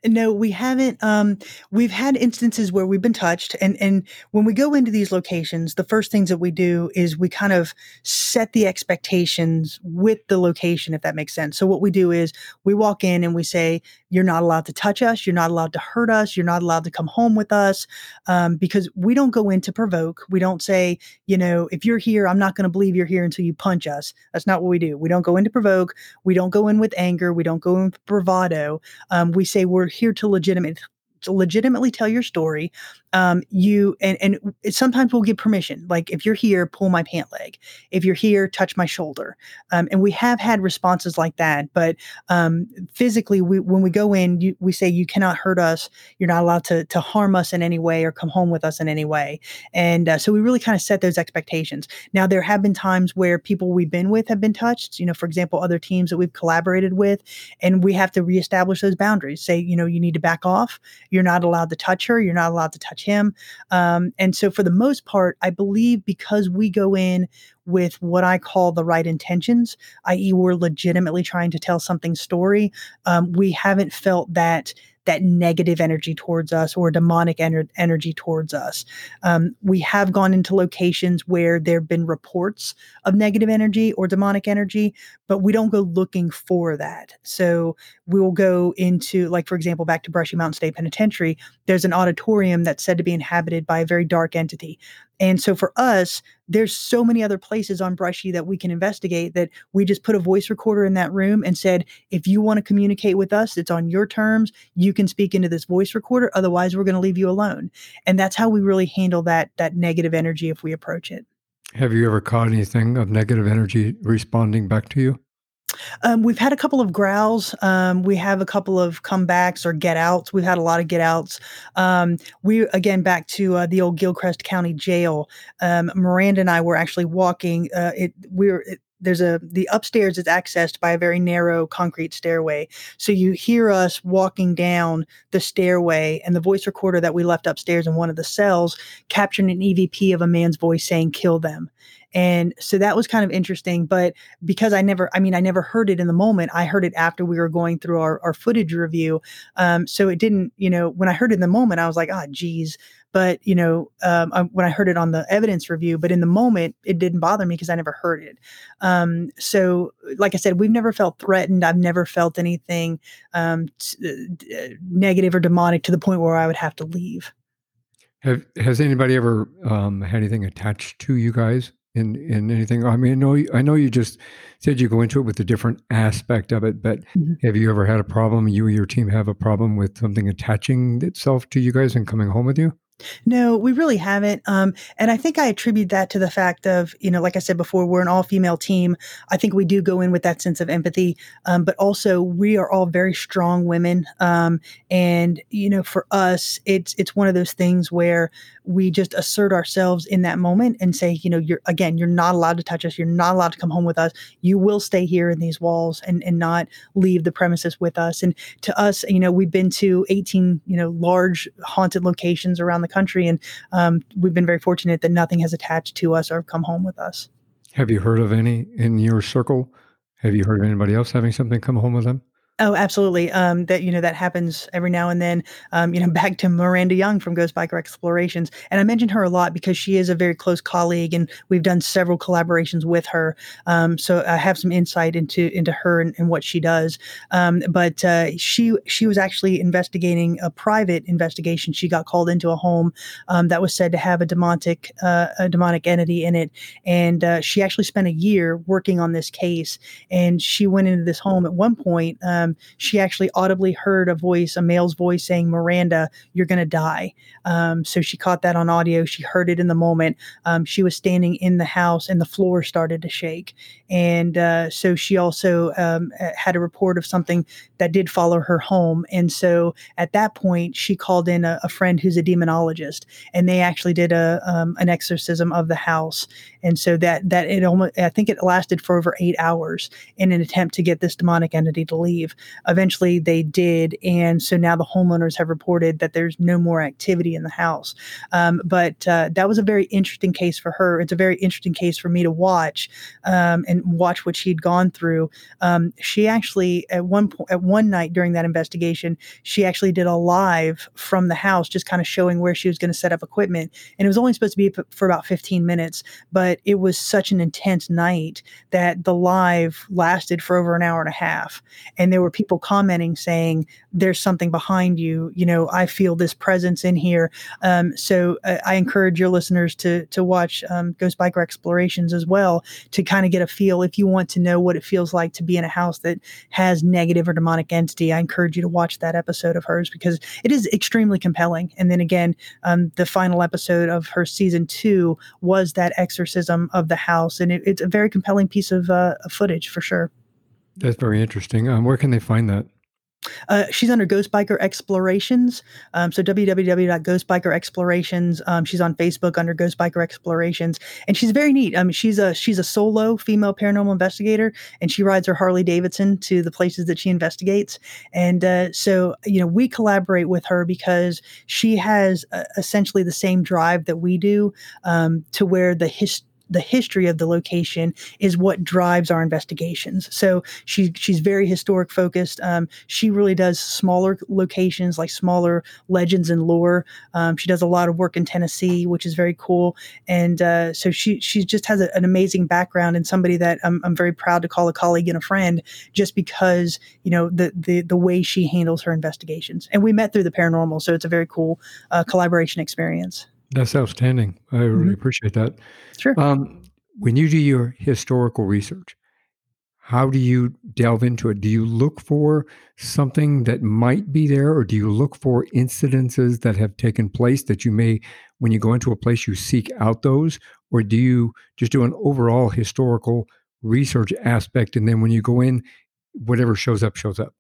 No, we haven't. Um, we've had instances where we've been touched, and and when we go into these locations, the first things that we do is we kind of set the expectations with the location, if that makes sense. So what we do is we walk in and we say, "You're not allowed to touch us. You're not allowed to hurt us. You're not allowed to come home with us," um, because we don't go in to provoke. We don't say, you know, if you're here, I'm not going to believe you're here until you punch us. That's not what we do. We don't go in to provoke. We don't go in with anger. We don't go in with bravado. Um, we say we're here to legitimate legitimately tell your story um, you and and sometimes we'll give permission like if you're here pull my pant leg. If you're here touch my shoulder. Um, and we have had responses like that but um, physically we when we go in you, we say you cannot hurt us. You're not allowed to to harm us in any way or come home with us in any way. And uh, so we really kind of set those expectations. Now there have been times where people we've been with have been touched you know for example other teams that we've collaborated with and we have to reestablish those boundaries. Say you know you need to back off you're not allowed to touch her you're not allowed to touch him. Um, and so, for the most part, I believe because we go in with what I call the right intentions, i.e., we're legitimately trying to tell something story, um, we haven't felt that that negative energy towards us or demonic ener- energy towards us. Um, we have gone into locations where there have been reports of negative energy or demonic energy, but we don't go looking for that. So we will go into, like, for example, back to Brushy Mountain State Penitentiary, there's an auditorium that's said to be inhabited by a very dark entity. And so for us, there's so many other places on Brushy that we can investigate that we just put a voice recorder in that room and said, if you want to communicate with us, it's on your terms. You can speak into this voice recorder. Otherwise, we're going to leave you alone. And that's how we really handle that that negative energy if we approach it. Have you ever caught anything of negative energy responding back to you? Um, we've had a couple of growls. Um, we have a couple of comebacks or get outs. We've had a lot of get outs. Um, we again back to uh, the old Gilchrist County Jail. Um, Miranda and I were actually walking. Uh, it we were. It, there's a the upstairs is accessed by a very narrow concrete stairway. So you hear us walking down the stairway, and the voice recorder that we left upstairs in one of the cells captured an EVP of a man's voice saying "kill them." And so that was kind of interesting. But because I never, I mean, I never heard it in the moment, I heard it after we were going through our, our footage review. Um, so it didn't, you know, when I heard it in the moment, I was like, ah, oh, geez. But, you know, um, I, when I heard it on the evidence review, but in the moment, it didn't bother me because I never heard it. Um, so, like I said, we've never felt threatened. I've never felt anything um, t- uh, negative or demonic to the point where I would have to leave. Have, has anybody ever um, had anything attached to you guys? In in anything? I mean, I know I know you just said you go into it with a different aspect of it, but mm-hmm. have you ever had a problem? You or your team have a problem with something attaching itself to you guys and coming home with you? No, we really haven't. Um, and I think I attribute that to the fact of, you know, like I said before, we're an all female team. I think we do go in with that sense of empathy. Um, but also we are all very strong women. Um, and, you know, for us, it's, it's one of those things where we just assert ourselves in that moment and say, you know, you're, again, you're not allowed to touch us. You're not allowed to come home with us. You will stay here in these walls and, and not leave the premises with us. And to us, you know, we've been to 18, you know, large haunted locations around the country. And um, we've been very fortunate that nothing has attached to us or come home with us. Have you heard of any in your circle? Have you heard of anybody else having something come home with them? Oh, absolutely. Um, that you know that happens every now and then. Um, you know, back to Miranda Young from Ghost Biker Explorations, and I mentioned her a lot because she is a very close colleague, and we've done several collaborations with her. Um, so I have some insight into into her and, and what she does. Um, but uh, she she was actually investigating a private investigation. She got called into a home um, that was said to have a demonic uh, a demonic entity in it, and uh, she actually spent a year working on this case. And she went into this home at one point. Um, she actually audibly heard a voice, a male's voice saying, Miranda, you're going to die. Um, so she caught that on audio. She heard it in the moment. Um, she was standing in the house and the floor started to shake. And uh, so she also um, had a report of something that did follow her home. And so at that point, she called in a, a friend who's a demonologist, and they actually did a um, an exorcism of the house. And so that that it almost I think it lasted for over eight hours in an attempt to get this demonic entity to leave. Eventually, they did, and so now the homeowners have reported that there's no more activity in the house. Um, but uh, that was a very interesting case for her. It's a very interesting case for me to watch um, and watch what she'd gone through. Um, she actually at one point at one night during that investigation, she actually did a live from the house, just kind of showing where she was going to set up equipment. And it was only supposed to be for about 15 minutes, but it was such an intense night that the live lasted for over an hour and a half. And there were people commenting saying, "There's something behind you. You know, I feel this presence in here." Um, so uh, I encourage your listeners to to watch um, Ghost Biker Explorations as well to kind of get a feel if you want to know what it feels like to be in a house that has negative or demonic entity. I encourage you to watch that episode of hers because it is extremely compelling. And then again, um, the final episode of her season two was that exorcism of the house, and it, it's a very compelling piece of, uh, footage for sure. That's very interesting. Um, where can they find that? Uh, she's under Ghost Biker Explorations. Um, so www.ghostbikerexplorations. Um, she's on Facebook under Ghost Biker Explorations, and she's very neat. Um, she's a she's a solo female paranormal investigator, and she rides her Harley Davidson to the places that she investigates. And uh, so you know we collaborate with her because she has uh, essentially the same drive that we do, um, to where the history the history of the location is what drives our investigations. So she she's very historic focused. Um, she really does smaller locations like smaller legends and lore. Um, she does a lot of work in Tennessee, which is very cool. And uh, so she she just has a, an amazing background and somebody that I'm, I'm very proud to call a colleague and a friend just because you know the the the way she handles her investigations. And we met through the paranormal, so it's a very cool uh, collaboration experience. That's outstanding. I really mm-hmm. appreciate that. Sure. Um, when you do your historical research, how do you delve into it? Do you look for something that might be there, or do you look for incidences that have taken place that you may, when you go into a place, you seek out those, or do you just do an overall historical research aspect, and then when you go in, whatever shows up shows up?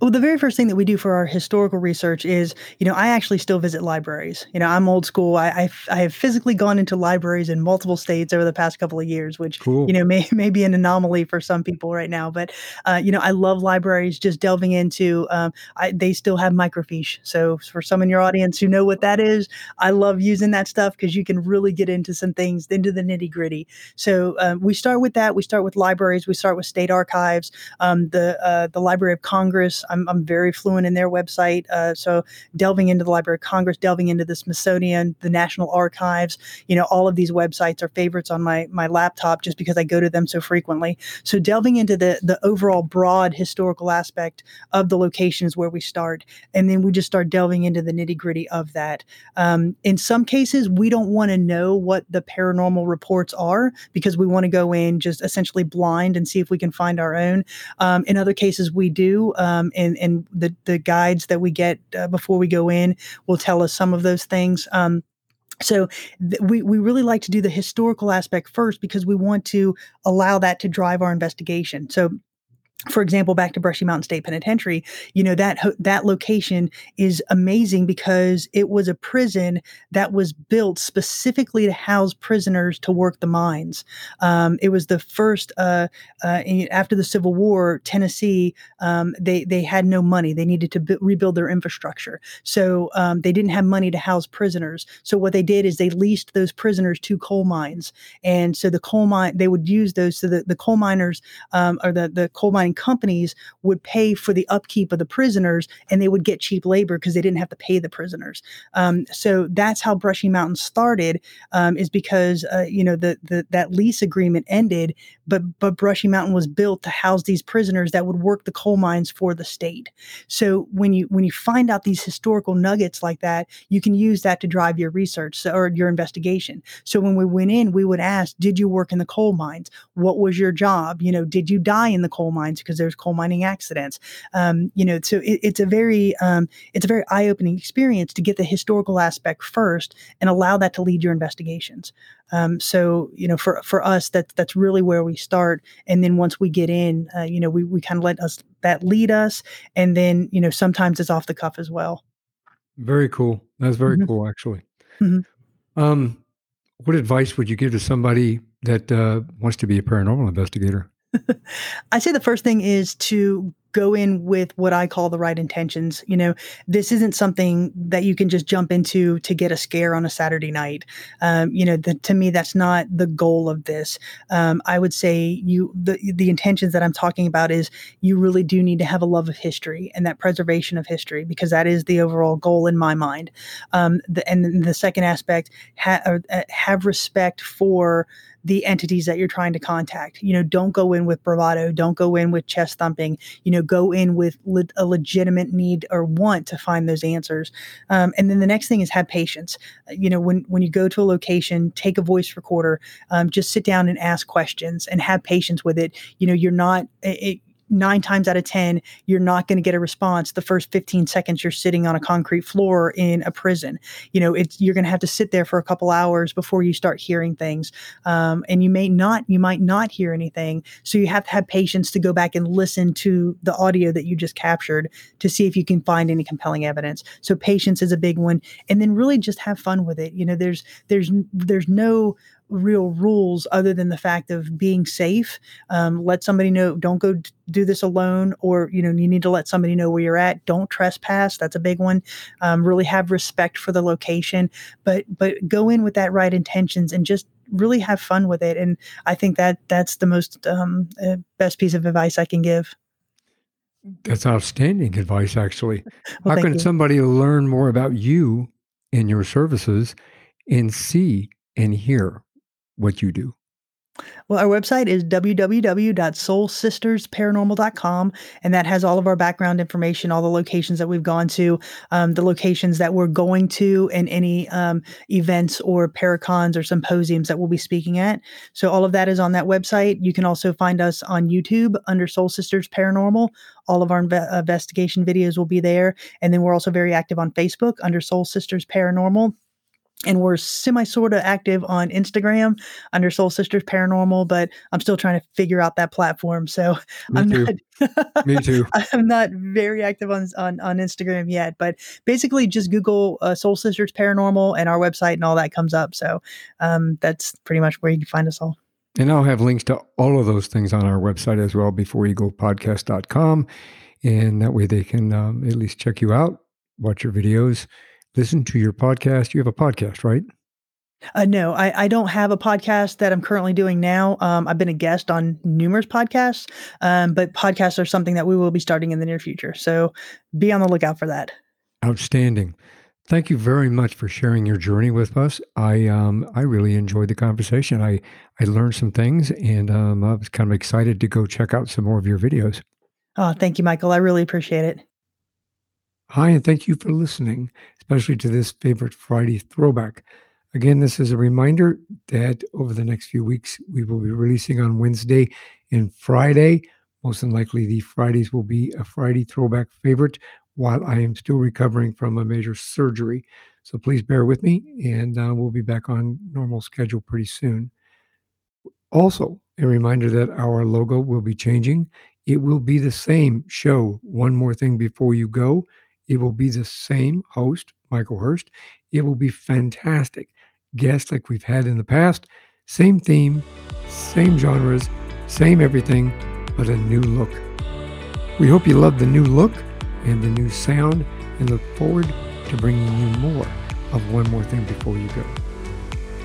Well, the very first thing that we do for our historical research is, you know, I actually still visit libraries. You know, I'm old school. I, I, I have physically gone into libraries in multiple states over the past couple of years, which, cool. you know, may, may be an anomaly for some people right now. But, uh, you know, I love libraries just delving into, um, I, they still have microfiche. So for some in your audience who know what that is, I love using that stuff because you can really get into some things, into the nitty gritty. So um, we start with that. We start with libraries. We start with state archives, um, the, uh, the Library of Congress Congress. I'm, I'm very fluent in their website. Uh, so delving into the Library of Congress, delving into the Smithsonian, the National Archives, you know, all of these websites are favorites on my my laptop just because I go to them so frequently. So delving into the the overall broad historical aspect of the locations where we start, and then we just start delving into the nitty gritty of that. Um, in some cases, we don't want to know what the paranormal reports are because we want to go in just essentially blind and see if we can find our own. Um, in other cases, we do um, and and the the guides that we get uh, before we go in will tell us some of those things. Um, so th- we we really like to do the historical aspect first because we want to allow that to drive our investigation. So for example, back to Brushy Mountain State Penitentiary, you know that that location is amazing because it was a prison that was built specifically to house prisoners to work the mines. Um, it was the first uh, uh, after the Civil War. Tennessee um, they they had no money; they needed to b- rebuild their infrastructure, so um, they didn't have money to house prisoners. So what they did is they leased those prisoners to coal mines, and so the coal mine they would use those. So the, the coal miners um, or the the coal mine companies would pay for the upkeep of the prisoners and they would get cheap labor because they didn't have to pay the prisoners. Um, so that's how Brushy Mountain started, um, is because uh, you know the, the that lease agreement ended, but but Brushy Mountain was built to house these prisoners that would work the coal mines for the state. So when you when you find out these historical nuggets like that, you can use that to drive your research or your investigation. So when we went in, we would ask, did you work in the coal mines? What was your job? You know, did you die in the coal mines? because there's coal mining accidents. Um, you know, so it, it's a very um, it's a very eye opening experience to get the historical aspect first and allow that to lead your investigations. Um, so you know, for for us, that's that's really where we start, and then once we get in, uh, you know, we we kind of let us that lead us, and then you know, sometimes it's off the cuff as well. Very cool. That's very mm-hmm. cool, actually. Mm-hmm. Um, what advice would you give to somebody that uh, wants to be a paranormal investigator? I say the first thing is to go in with what I call the right intentions. You know, this isn't something that you can just jump into to get a scare on a Saturday night. Um, you know, the, to me, that's not the goal of this. Um, I would say you the the intentions that I'm talking about is you really do need to have a love of history and that preservation of history because that is the overall goal in my mind. Um, the, and the second aspect, ha- uh, have respect for the entities that you're trying to contact. You know, don't go in with bravado, don't go in with chest thumping. You know, go in with le- a legitimate need or want to find those answers. Um, and then the next thing is have patience. You know, when when you go to a location, take a voice recorder, um, just sit down and ask questions and have patience with it. You know, you're not. It, nine times out of 10, you're not going to get a response the first 15 seconds you're sitting on a concrete floor in a prison. You know, it's, you're going to have to sit there for a couple hours before you start hearing things. Um, and you may not, you might not hear anything. So you have to have patience to go back and listen to the audio that you just captured to see if you can find any compelling evidence. So patience is a big one. And then really just have fun with it. You know, there's, there's, there's no real rules other than the fact of being safe. Um, let somebody know, don't go do this alone, or, you know, you need to let somebody know where you're at. Don't trespass. That's a big one. Um, really have respect for the location, but, but go in with that right intentions and just really have fun with it. And I think that that's the most um, uh, best piece of advice I can give. That's outstanding advice, actually. well, How can you. somebody learn more about you and your services and see and hear what you do? Well, our website is www.soulsistersparanormal.com, and that has all of our background information, all the locations that we've gone to, um, the locations that we're going to, and any um, events or paracons or symposiums that we'll be speaking at. So, all of that is on that website. You can also find us on YouTube under Soul Sisters Paranormal. All of our inve- investigation videos will be there. And then we're also very active on Facebook under Soul Sisters Paranormal and we're semi sort of active on Instagram under Soul Sisters Paranormal, but I'm still trying to figure out that platform. So Me I'm too. not Me too. I'm not very active on on, on Instagram yet, but basically just Google uh, Soul Sisters Paranormal and our website and all that comes up. So um, that's pretty much where you can find us all. And I'll have links to all of those things on our website as well before you go podcast.com. And that way they can um, at least check you out, watch your videos listen to your podcast. You have a podcast, right? Uh, no, I, I don't have a podcast that I'm currently doing now. Um, I've been a guest on numerous podcasts, um, but podcasts are something that we will be starting in the near future. So be on the lookout for that. Outstanding. Thank you very much for sharing your journey with us. I um, I really enjoyed the conversation. I I learned some things, and um, I was kind of excited to go check out some more of your videos. Oh, thank you, Michael. I really appreciate it. Hi, and thank you for listening especially to this favorite Friday throwback. Again, this is a reminder that over the next few weeks, we will be releasing on Wednesday and Friday. Most likely, the Fridays will be a Friday throwback favorite while I am still recovering from a major surgery. So please bear with me, and uh, we'll be back on normal schedule pretty soon. Also, a reminder that our logo will be changing. It will be the same show, One More Thing Before You Go. It will be the same host, Michael Hurst. It will be fantastic. Guests like we've had in the past. Same theme, same genres, same everything, but a new look. We hope you love the new look and the new sound and look forward to bringing you more of One More Thing Before You Go.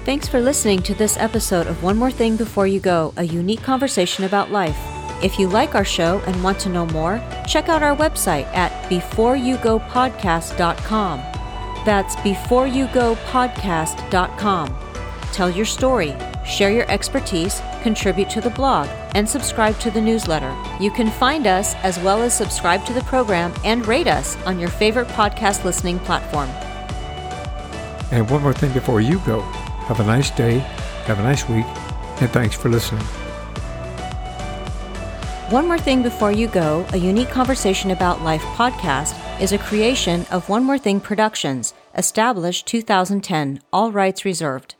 Thanks for listening to this episode of One More Thing Before You Go, a unique conversation about life. If you like our show and want to know more, check out our website at beforeyougopodcast.com. That's beforeyougopodcast.com. Tell your story, share your expertise, contribute to the blog, and subscribe to the newsletter. You can find us as well as subscribe to the program and rate us on your favorite podcast listening platform. And one more thing before you go have a nice day, have a nice week, and thanks for listening. One More Thing Before You Go, a unique conversation about life podcast, is a creation of One More Thing Productions, established 2010, all rights reserved.